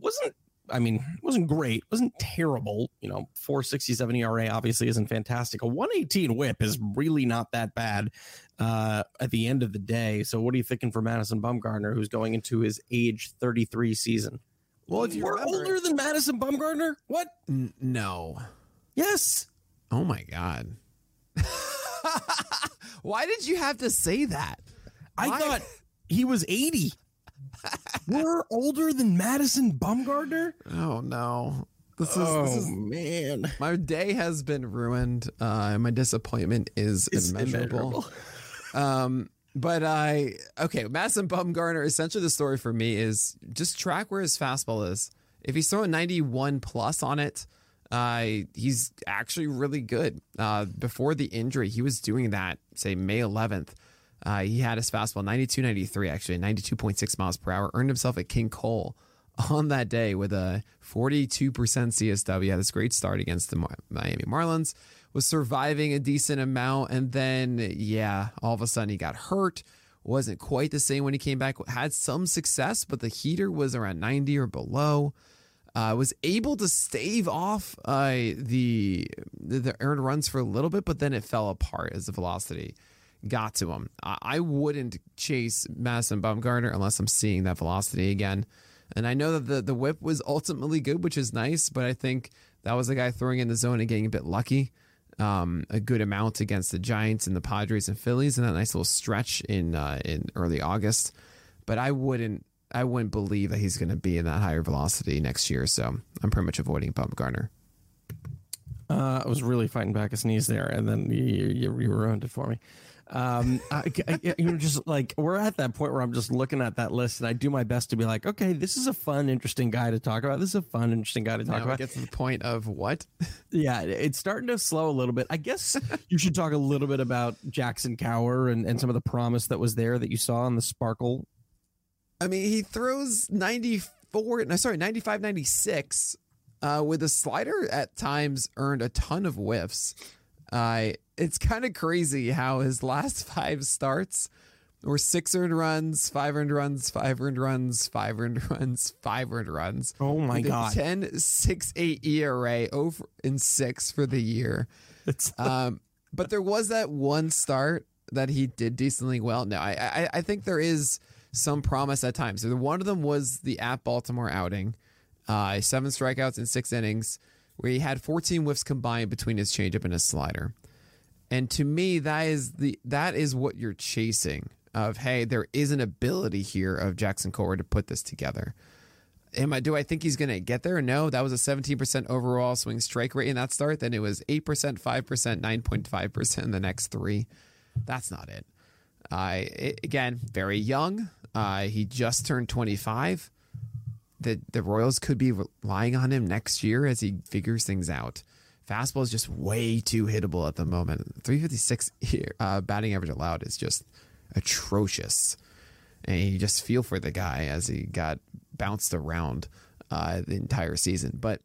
Wasn't I mean, it wasn't great, it wasn't terrible. You know, 467 ERA obviously isn't fantastic. A 118 whip is really not that bad uh, at the end of the day. So, what are you thinking for Madison Bumgarner, who's going into his age 33 season? Well, if you're older than Madison Bumgarner, what? N- no. Yes. Oh my God. Why did you have to say that? I Why? thought he was 80. We're older than Madison Bumgarner. Oh no. This is, oh this is, man, my day has been ruined. Uh, my disappointment is it's immeasurable. um, but I okay, Madison Bumgarner. Essentially, the story for me is just track where his fastball is. If he's throwing ninety one plus on it, uh, he's actually really good. Uh, before the injury, he was doing that. Say May eleventh. Uh, he had his fastball 92 93, actually, 92.6 miles per hour. Earned himself a King Cole on that day with a 42% CSW. Had this great start against the Miami Marlins, was surviving a decent amount. And then, yeah, all of a sudden he got hurt. Wasn't quite the same when he came back. Had some success, but the heater was around 90 or below. Uh, was able to stave off uh, the the earned runs for a little bit, but then it fell apart as the velocity got to him. I wouldn't chase Madison Bumgarner unless I'm seeing that velocity again. And I know that the, the whip was ultimately good, which is nice, but I think that was the guy throwing in the zone and getting a bit lucky. Um, a good amount against the Giants and the Padres and Phillies, and that nice little stretch in uh, in early August. But I wouldn't I wouldn't believe that he's going to be in that higher velocity next year. So I'm pretty much avoiding Bumgarner. Uh, I was really fighting back a sneeze there, and then you, you, you ruined it for me. Um, I, I, you know, just like we're at that point where I'm just looking at that list and I do my best to be like, okay, this is a fun, interesting guy to talk about. This is a fun, interesting guy to talk now about. Get to the point of what? yeah, it's starting to slow a little bit. I guess you should talk a little bit about Jackson Kowar and, and some of the promise that was there that you saw in the Sparkle. I mean, he throws 94, no, sorry, 95, 96 uh, with a slider at times earned a ton of whiffs. Uh, it's kind of crazy how his last five starts were six earned runs, five earned runs, five earned runs, five earned runs, five earned runs. Oh my god. 10 6 8 ERA over in 6 for the year. It's um but there was that one start that he did decently well. No, I I, I think there is some promise at times. One of them was the at Baltimore outing, uh, seven strikeouts in six innings, where he had 14 whiffs combined between his changeup and his slider. And to me, that is the that is what you're chasing. Of hey, there is an ability here of Jackson Kowar to put this together. Am I? Do I think he's to get there? No. That was a 17% overall swing strike rate in that start. Then it was 8%, 5%, 9.5% in the next three. That's not it. Uh, again, very young. Uh, he just turned 25. The the Royals could be relying on him next year as he figures things out. Fastball is just way too hittable at the moment. 356 uh, batting average allowed is just atrocious. And you just feel for the guy as he got bounced around uh, the entire season. But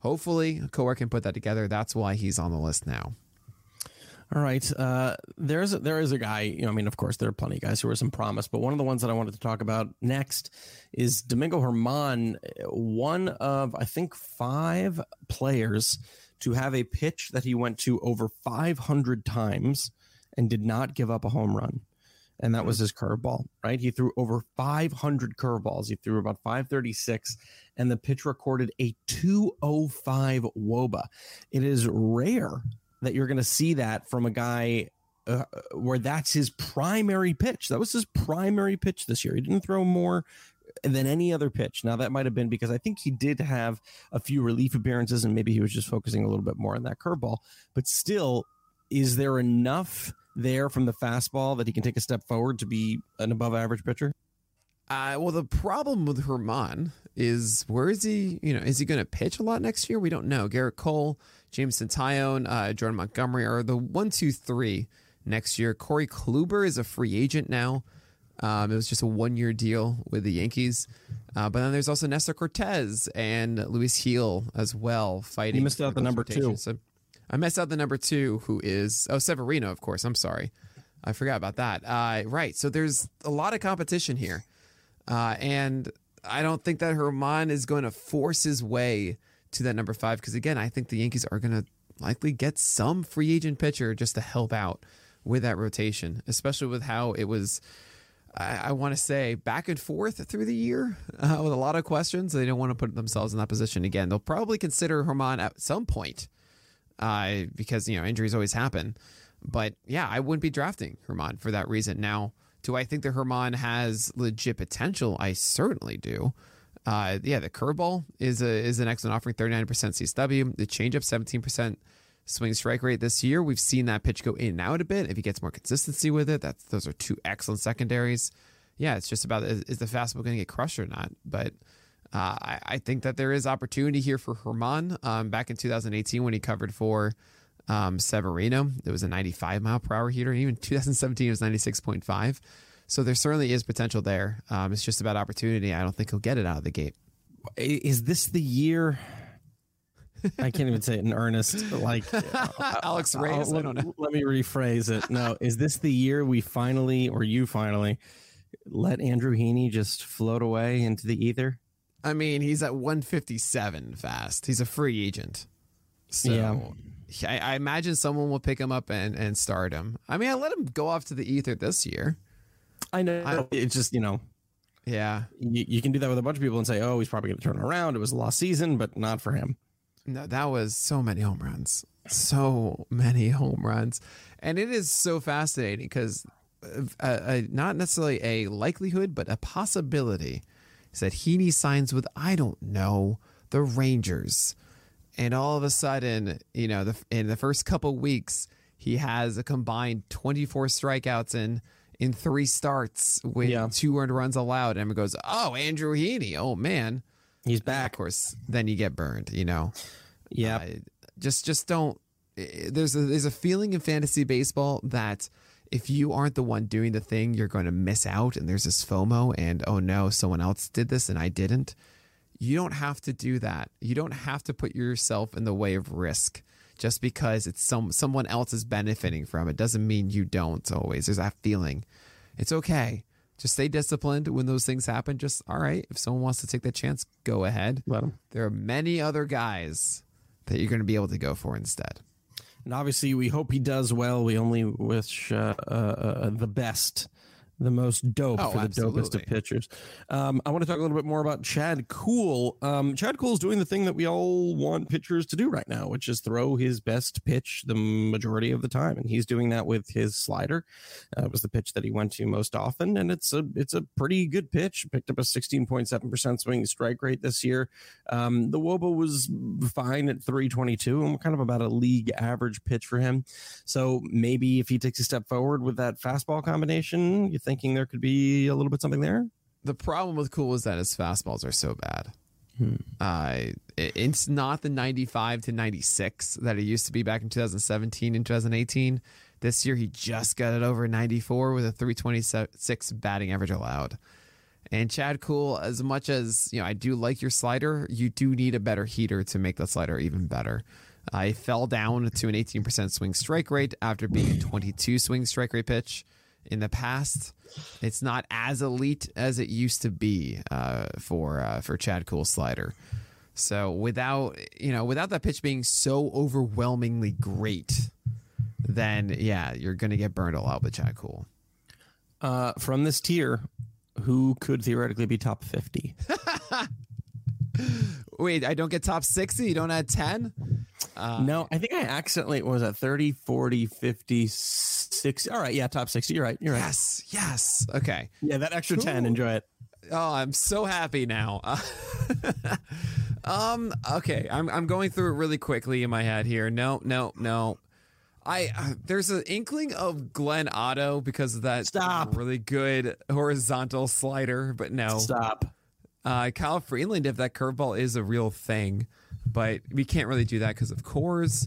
hopefully, Kowar can put that together. That's why he's on the list now. All right. Uh, there's a, there is a guy. You know, I mean, of course, there are plenty of guys who are some promise, but one of the ones that I wanted to talk about next is Domingo German, one of I think five players to have a pitch that he went to over 500 times and did not give up a home run and that was his curveball, right? He threw over 500 curveballs. He threw about 536, and the pitch recorded a 205 wOBA. It is rare that you're going to see that from a guy uh, where that's his primary pitch. That was his primary pitch this year. He didn't throw more than any other pitch. Now that might have been because I think he did have a few relief appearances and maybe he was just focusing a little bit more on that curveball. But still, is there enough there from the fastball that he can take a step forward to be an above average pitcher? Uh, well, the problem with German is where is he? You know, is he going to pitch a lot next year? We don't know. Gerrit Cole, Jameson Taillon, uh, Jordan Montgomery are the one, two, three next year. Corey Kluber is a free agent now. Um, it was just a one year deal with the Yankees. Uh, but then there's also Nestor Cortes and Luis Gil as well fighting. You missed out the number two. So I messed out the number two, who is oh Severino, of course. I'm sorry, I forgot about that. Uh, right, so there's a lot of competition here, uh, and I don't think that German is going to force his way to that number five because again, I think the Yankees are going to likely get some free agent pitcher just to help out with that rotation, especially with how it was. I, I want to say back and forth through the year uh, with a lot of questions. They don't want to put themselves in that position again. They'll probably consider German at some point uh, because you know injuries always happen. But yeah, I wouldn't be drafting German for that reason. Now, do I think that German has legit potential? I certainly do. Uh, yeah, the curveball is a is an excellent offering, thirty nine percent CSW. The changeup, seventeen percent swing strike rate this year. We've seen that pitch go in and out a bit. If he gets more consistency with it, that's those are two excellent secondaries. Yeah, it's just about is, is the fastball going to get crushed or not? But uh, I, I, think that there is opportunity here for German. Um, back in 2018, when he covered for um, Severino, it was a 95 mile per hour heater. Even 2017 was 96.5. So there certainly is potential there. Um, it's just about opportunity. I don't think he'll get it out of the gate. Is this the year? I can't even say it in earnest. Like Alex Reyes. Let, let me rephrase it. No, is this the year we finally, or you finally, let Andrew Heaney just float away into the ether? I mean, he's at 157 fast. He's a free agent. So yeah. I, I, imagine someone will pick him up and, and start him. I mean, I let him go off to the ether this year. I know. I, it's just, you know. Yeah. You, you, can do that with a bunch of people and say, oh, he's probably going to turn around. It was a lost season, but not for him. No, that was so many home runs. So many home runs. And it is so fascinating because uh, not necessarily a likelihood, but a possibility – is that Heaney signs with I don't know the Rangers, and all of a sudden, you know, the, in the first couple weeks, he has a combined 24 strikeouts in in three starts with yeah. two earned runs allowed, and it goes, "Oh, Andrew Heaney, oh man, he's back." of course, then you get burned, you know. Yeah, uh, just just don't. Eh, there's a there's a feeling in fantasy baseball that if you aren't the one doing the thing, you're going to miss out. And there's this FOMO, and oh no, someone else did this and I didn't. You don't have to do that. You don't have to put yourself in the way of risk just because it's some someone else is benefiting from it. Doesn't mean you don't always. There's that feeling. It's okay. Just stay disciplined when those things happen. Just all right. If someone wants to take that chance, go ahead. Let them. There are many other guys that you're going to be able to go for instead and obviously we hope he does well. We only wish uh, uh, uh, the best the most dope Oh, for the dopest of pitchers. Um, I want to talk a little bit more about Chad Kuhl. Um, Chad Kuhl is doing the thing that we all want pitchers to do right now, which is throw his best pitch the majority of the time, and he's doing that with his slider. Uh, it was the pitch that he went to most often, and it's a it's a pretty good pitch. Picked up a sixteen point seven percent swing strike rate this year. Um, the wOBA was fine at three twenty two, and kind of about a league average pitch for him. So maybe if he takes a step forward with that fastball combination, you thinking there could be a little bit something there? The problem with Kuhl is that his fastballs are so bad. Hmm. Uh, it- it's not the 95 to 96 that it used to be back in 2017 and 2018. This year, he just got it over 94 with a 326 batting average allowed. And Chad Kuhl, as much as you know, I do like your slider. You do need a better heater to make the slider even better. I fell down to an 18% swing strike rate after being a 22 swing strike rate pitch in the past. It's not as elite as it used to be uh, for uh, for Chad Kuhl's slider. So without you know without that pitch being so overwhelmingly great, then yeah, you're gonna get burned a lot with Chad Kuhl. Uh, from this tier, who could theoretically be top fifty? Wait, I don't get top 60? You don't add 10? Uh, no, I think I accidentally was at 30, 40, 50, 60. All right, yeah, top 60. You're right. You're right. Yes, yes. Okay. Yeah, that extra 10, enjoy it. Oh, I'm so happy now. um, okay, I'm I'm going through it really quickly in my head here. No, no, no. I uh, there's an inkling of Glenn Otto because of that Stop. really good horizontal slider, but no. Stop. Uh, Kyle Freeland, if that curveball is a real thing, but we can't really do that because of Coors.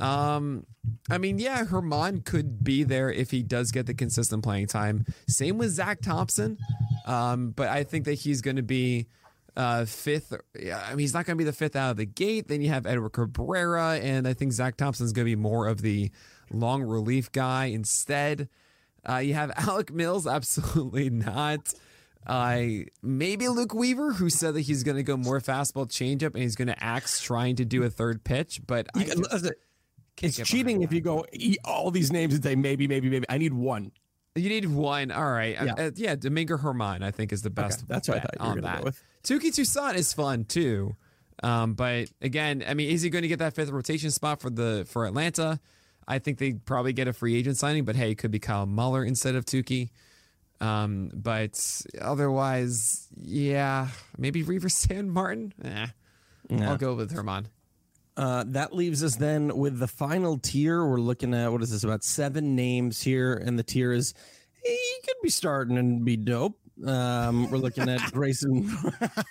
Um, I mean, yeah, German could be there if he does get the consistent playing time. Same with Zach Thompson, um, but I think that he's going to be uh, fifth. I mean, he's not going to be the fifth out of the gate. Then you have Edward Cabrera, and I think Zach Thompson's going to be more of the long relief guy instead. Uh, you have Alec Mills, absolutely not. I maybe Luke Weaver, who said that he's going to go more fastball changeup and he's going to axe trying to do a third pitch, but You- just it's cheating if you go eat all these names and say maybe, maybe, maybe. I need one. You need one. All right. Yeah. Uh, yeah, Domingo German, I think, is the best. Okay, that's what I thought you were on that. go with. Tuki Toussaint is fun too. Um, but again, I mean, is he going to get that fifth rotation spot for the for Atlanta? I think they probably get a free agent signing, but hey, it could be Kyle Muller instead of Touki. Um, but otherwise, yeah, maybe Reiver Sanmartin. Eh, Yeah. I'll go with German. Uh, that leaves us then with the final tier. We're looking at what is this about seven names here, and the tier is he could be starting and be dope. Um, we're looking at Grayson,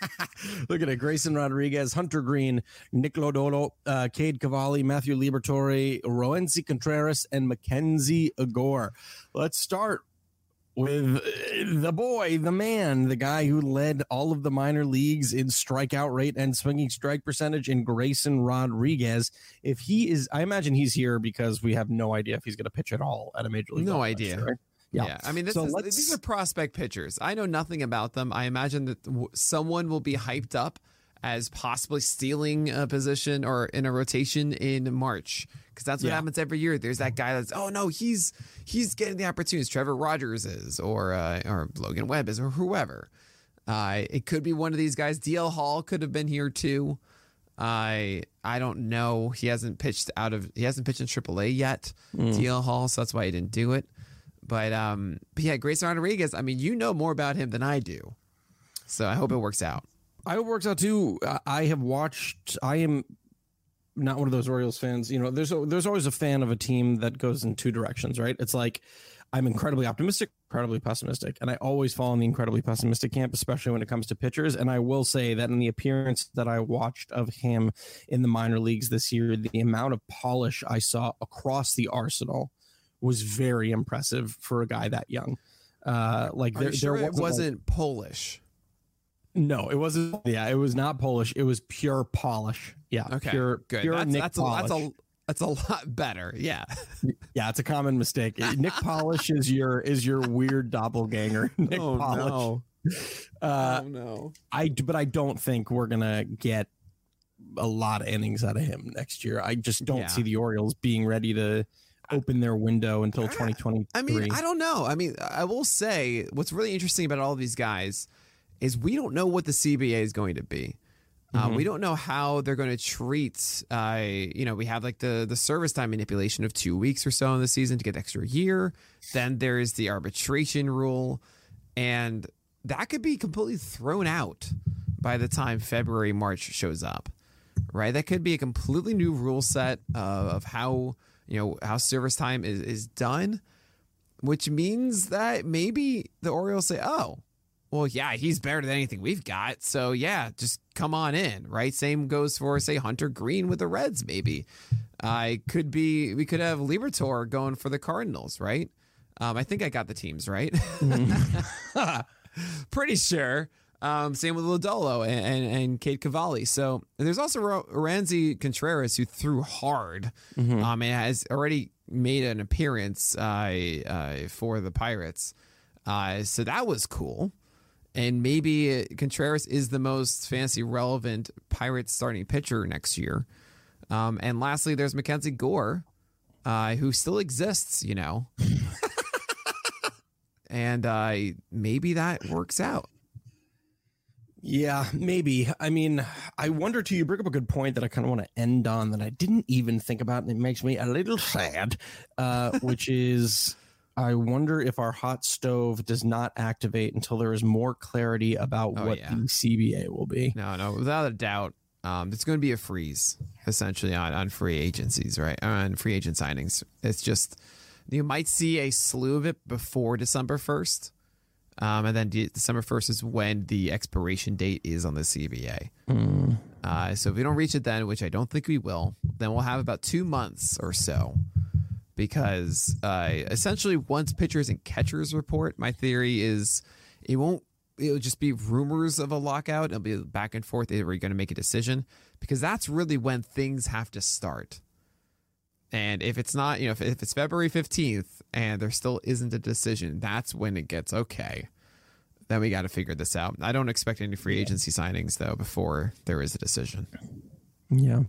looking at Grayson Rodriguez, Hunter Greene, Nick Lodolo, uh, Cade Cavalli, Matthew Liberatore, Roansy Contreras, and MacKenzie Gore. Let's start with uh, the boy, the man, the guy who led all of the minor leagues in strikeout rate and swinging strike percentage in Grayson Rodriguez. If he is, I imagine he's here because we have no idea if he's going to pitch at all at a major league. No level idea. right? Yeah. I mean, this So is, these are prospect pitchers. I know nothing about them. I imagine that someone will be hyped up as possibly stealing a position or in a rotation in March because that's what Yeah. happens every year. There's that guy that's oh no he's he's getting the opportunities. Trevor Rogers is or uh, or Logan Webb is or whoever. Uh, it could be one of these guys. DL Hall could have been here too. I I don't know. He hasn't pitched out of he hasn't pitched in AAA yet. DL Hall, so that's why he didn't do it. But um, but yeah, Grace Rodriguez. I mean, you know more about him than I do, so I hope it works out. I hope it works out too. I have watched. I am not one of those Orioles fans. You know, there's a, there's always a fan of a team that goes in two directions, right? It's like I'm incredibly optimistic, incredibly pessimistic, and I always fall in the incredibly pessimistic camp, especially when it comes to pitchers. And I will say that in the appearance that I watched of him in the minor leagues this year, the amount of polish I saw across the arsenal was very impressive for a guy that young. Uh, like there, sure there it wasn't, like- wasn't Polish? No, it wasn't. Yeah, it was not Polish. It was pure polish. Yeah, Okay, pure, good. pure that's, Nick that's, a, that's a that's a lot better. Yeah. yeah, it's a common mistake. Nick Polish is your is your weird doppelganger. Nick oh Polish. no. Uh, oh no. I but I don't think we're gonna get a lot of innings out of him next year. I just don't Yeah. see the Orioles being ready to. open their window until 2023. I mean, I don't know. I mean, I will say what's really interesting about all these guys is we don't know what the CBA is going to be. Uh, we don't know how they're going to treat. Uh, you know, we have like the the service time manipulation of two weeks or so in the season to get extra year. Then there is the arbitration rule, and that could be completely thrown out by the time February March shows up. Right, that could be a completely new rule set uh, of how you know how service time is is done, which means that maybe the Orioles say, "Oh, well, yeah, he's better than anything we've got. So yeah, just come on in, right? Same goes for say Hunter Greene with the Reds. Maybe I could be. We could have Liberatore going for the Cardinals, right? Um, I think I got the teams right. Pretty sure. Um, same with Lodolo and, and, and Cade Cavalli. So there's also Roansy Contreras who threw hard um, and has already made an appearance uh, uh, for the Pirates. Uh, so that was cool. And maybe Contreras is the most fancy relevant Pirates starting pitcher next year. Um, and lastly, there's MacKenzie Gore, uh, who still exists, you know. and uh, maybe that works out. Yeah, maybe. I mean, I wonder too. You bring up a good point that I kind of want to end on that I didn't even think about, and it makes me a little sad. Uh, which is, I wonder if our hot stove does not activate until there is more clarity about Oh, what yeah. the CBA will be. No, no, without a doubt, um, it's going to be a freeze essentially on, on free agencies, right? On free agent signings. It's just you might see a slew of it before December first, um, and then de- December first is when the expiration date is on the CBA. Uh, so if we don't reach it then, which I don't think we will, then we'll have about two months or so. Because uh, essentially, once pitchers and catchers report, my theory is it won't. It'll just be rumors of a lockout. It'll be back and forth. Are we going to make a decision? Because that's really when things have to start. And if it's not, you know, if, if it's February 15th and there still isn't a decision, that's when it gets okay. Then we got to figure this out. I don't expect any free agency signings, though, before there is a decision. Yeah.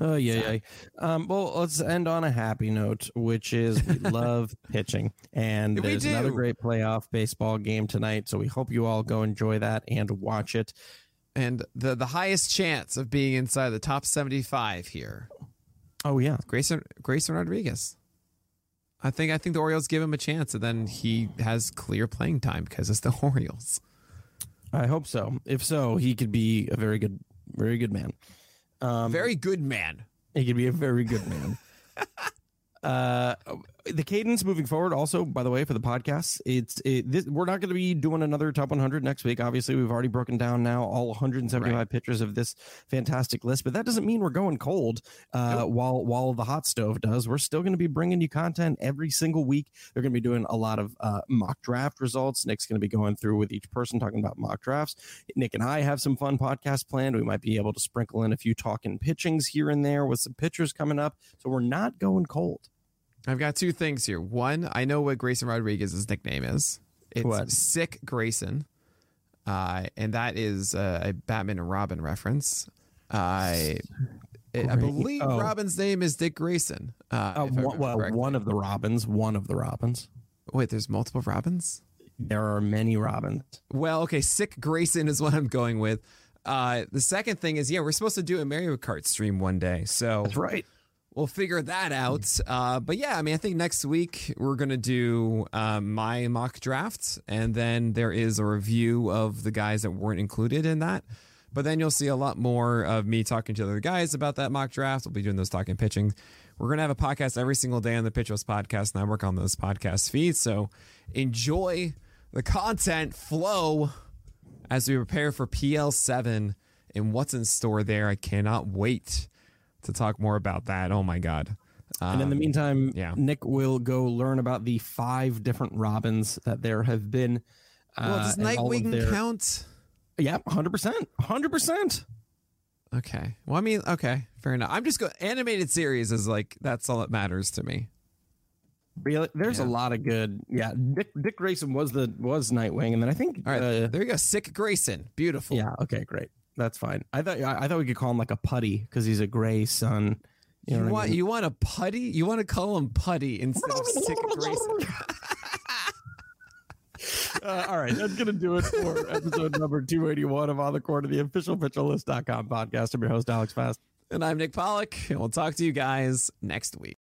Oh yeah, yeah. Um, well, let's end on a happy note, which is we love pitching, and there's another great playoff baseball game tonight. So we hope you all go enjoy that and watch it. And the, the highest chance of being inside the top 75 here, Oh yeah, Grayson, Grayson Rodriguez. I think I think the Orioles give him a chance, and then he has clear playing time because it's the Orioles. I hope so. If so, he could be a very good, very good man. Um, Very good man. He could be a very good man. uh, the cadence moving forward, also, by the way, for the podcast, it's it, this, we're not going to be doing another top 100 next week. Obviously, we've already broken down now all 175 Right. pictures of this fantastic list, but that doesn't mean we're going cold. Uh, While while the hot stove does, we're still going to be bringing you content every single week. They're going to be doing a lot of uh, mock draft results. Nick's going to be going through with each person talking about mock drafts. Nick and I have some fun podcast planned. We might be able to sprinkle in a few talking pitchings here and there with some pitchers coming up. So we're not going cold. I've got two things here. One, I know what Grayson Rodriguez's nickname is. It's What? Sick Grayson, uh, and that is uh, a Batman and Robin reference. I I believe Oh. Robin's name is Dick Grayson. Uh, Uh, one, well, correctly. one of the Robins, one of the Robins. Wait, there's multiple Robins. There are many Robins. Well, okay, Sick Grayson is what I'm going with. Uh, the second thing is, yeah, we're supposed to do a Mario Kart stream one day, so that's right. We'll figure that out. Uh, but yeah, I mean, I think next week we're gonna do um, my mock draft, and then there is a review of the guys that weren't included in that. But then you'll see a lot more of me talking to other guys about that mock draft. We'll be doing those talking pitching. We're gonna have a podcast every single day on the Pitcher List Podcast Network on those podcast feeds. So enjoy the content flow as we prepare for PL7 and what's in store there. I cannot wait to talk more about that. Oh my god. And in the Um, meantime, yeah. Nick will go learn about the five different Robins that there have been. well, uh, does and Nightwing their- count? Yeah, hundred percent, hundred percent. Okay. Well, I mean, okay, fair enough. I'm just going. Animated series is like that's all that matters to me. Really, there's a lot of good. Yeah, Dick Dick Grayson was the was Nightwing, and then I think. All right, uh, there you go. Sick Grayson, beautiful. yeah. Okay. Great. That's fine. I thought I, I thought we could call him like a putty because he's a gray son. You, know You what I want mean? you want a putty? You want to call him putty instead of sick Grayson? Uh, all right, that's gonna do it for episode number 281 of On the Corner the official pitcherlist.com podcast. I'm your host, Alex Fast. And I'm Nick Pollack, and we'll talk to you guys next week.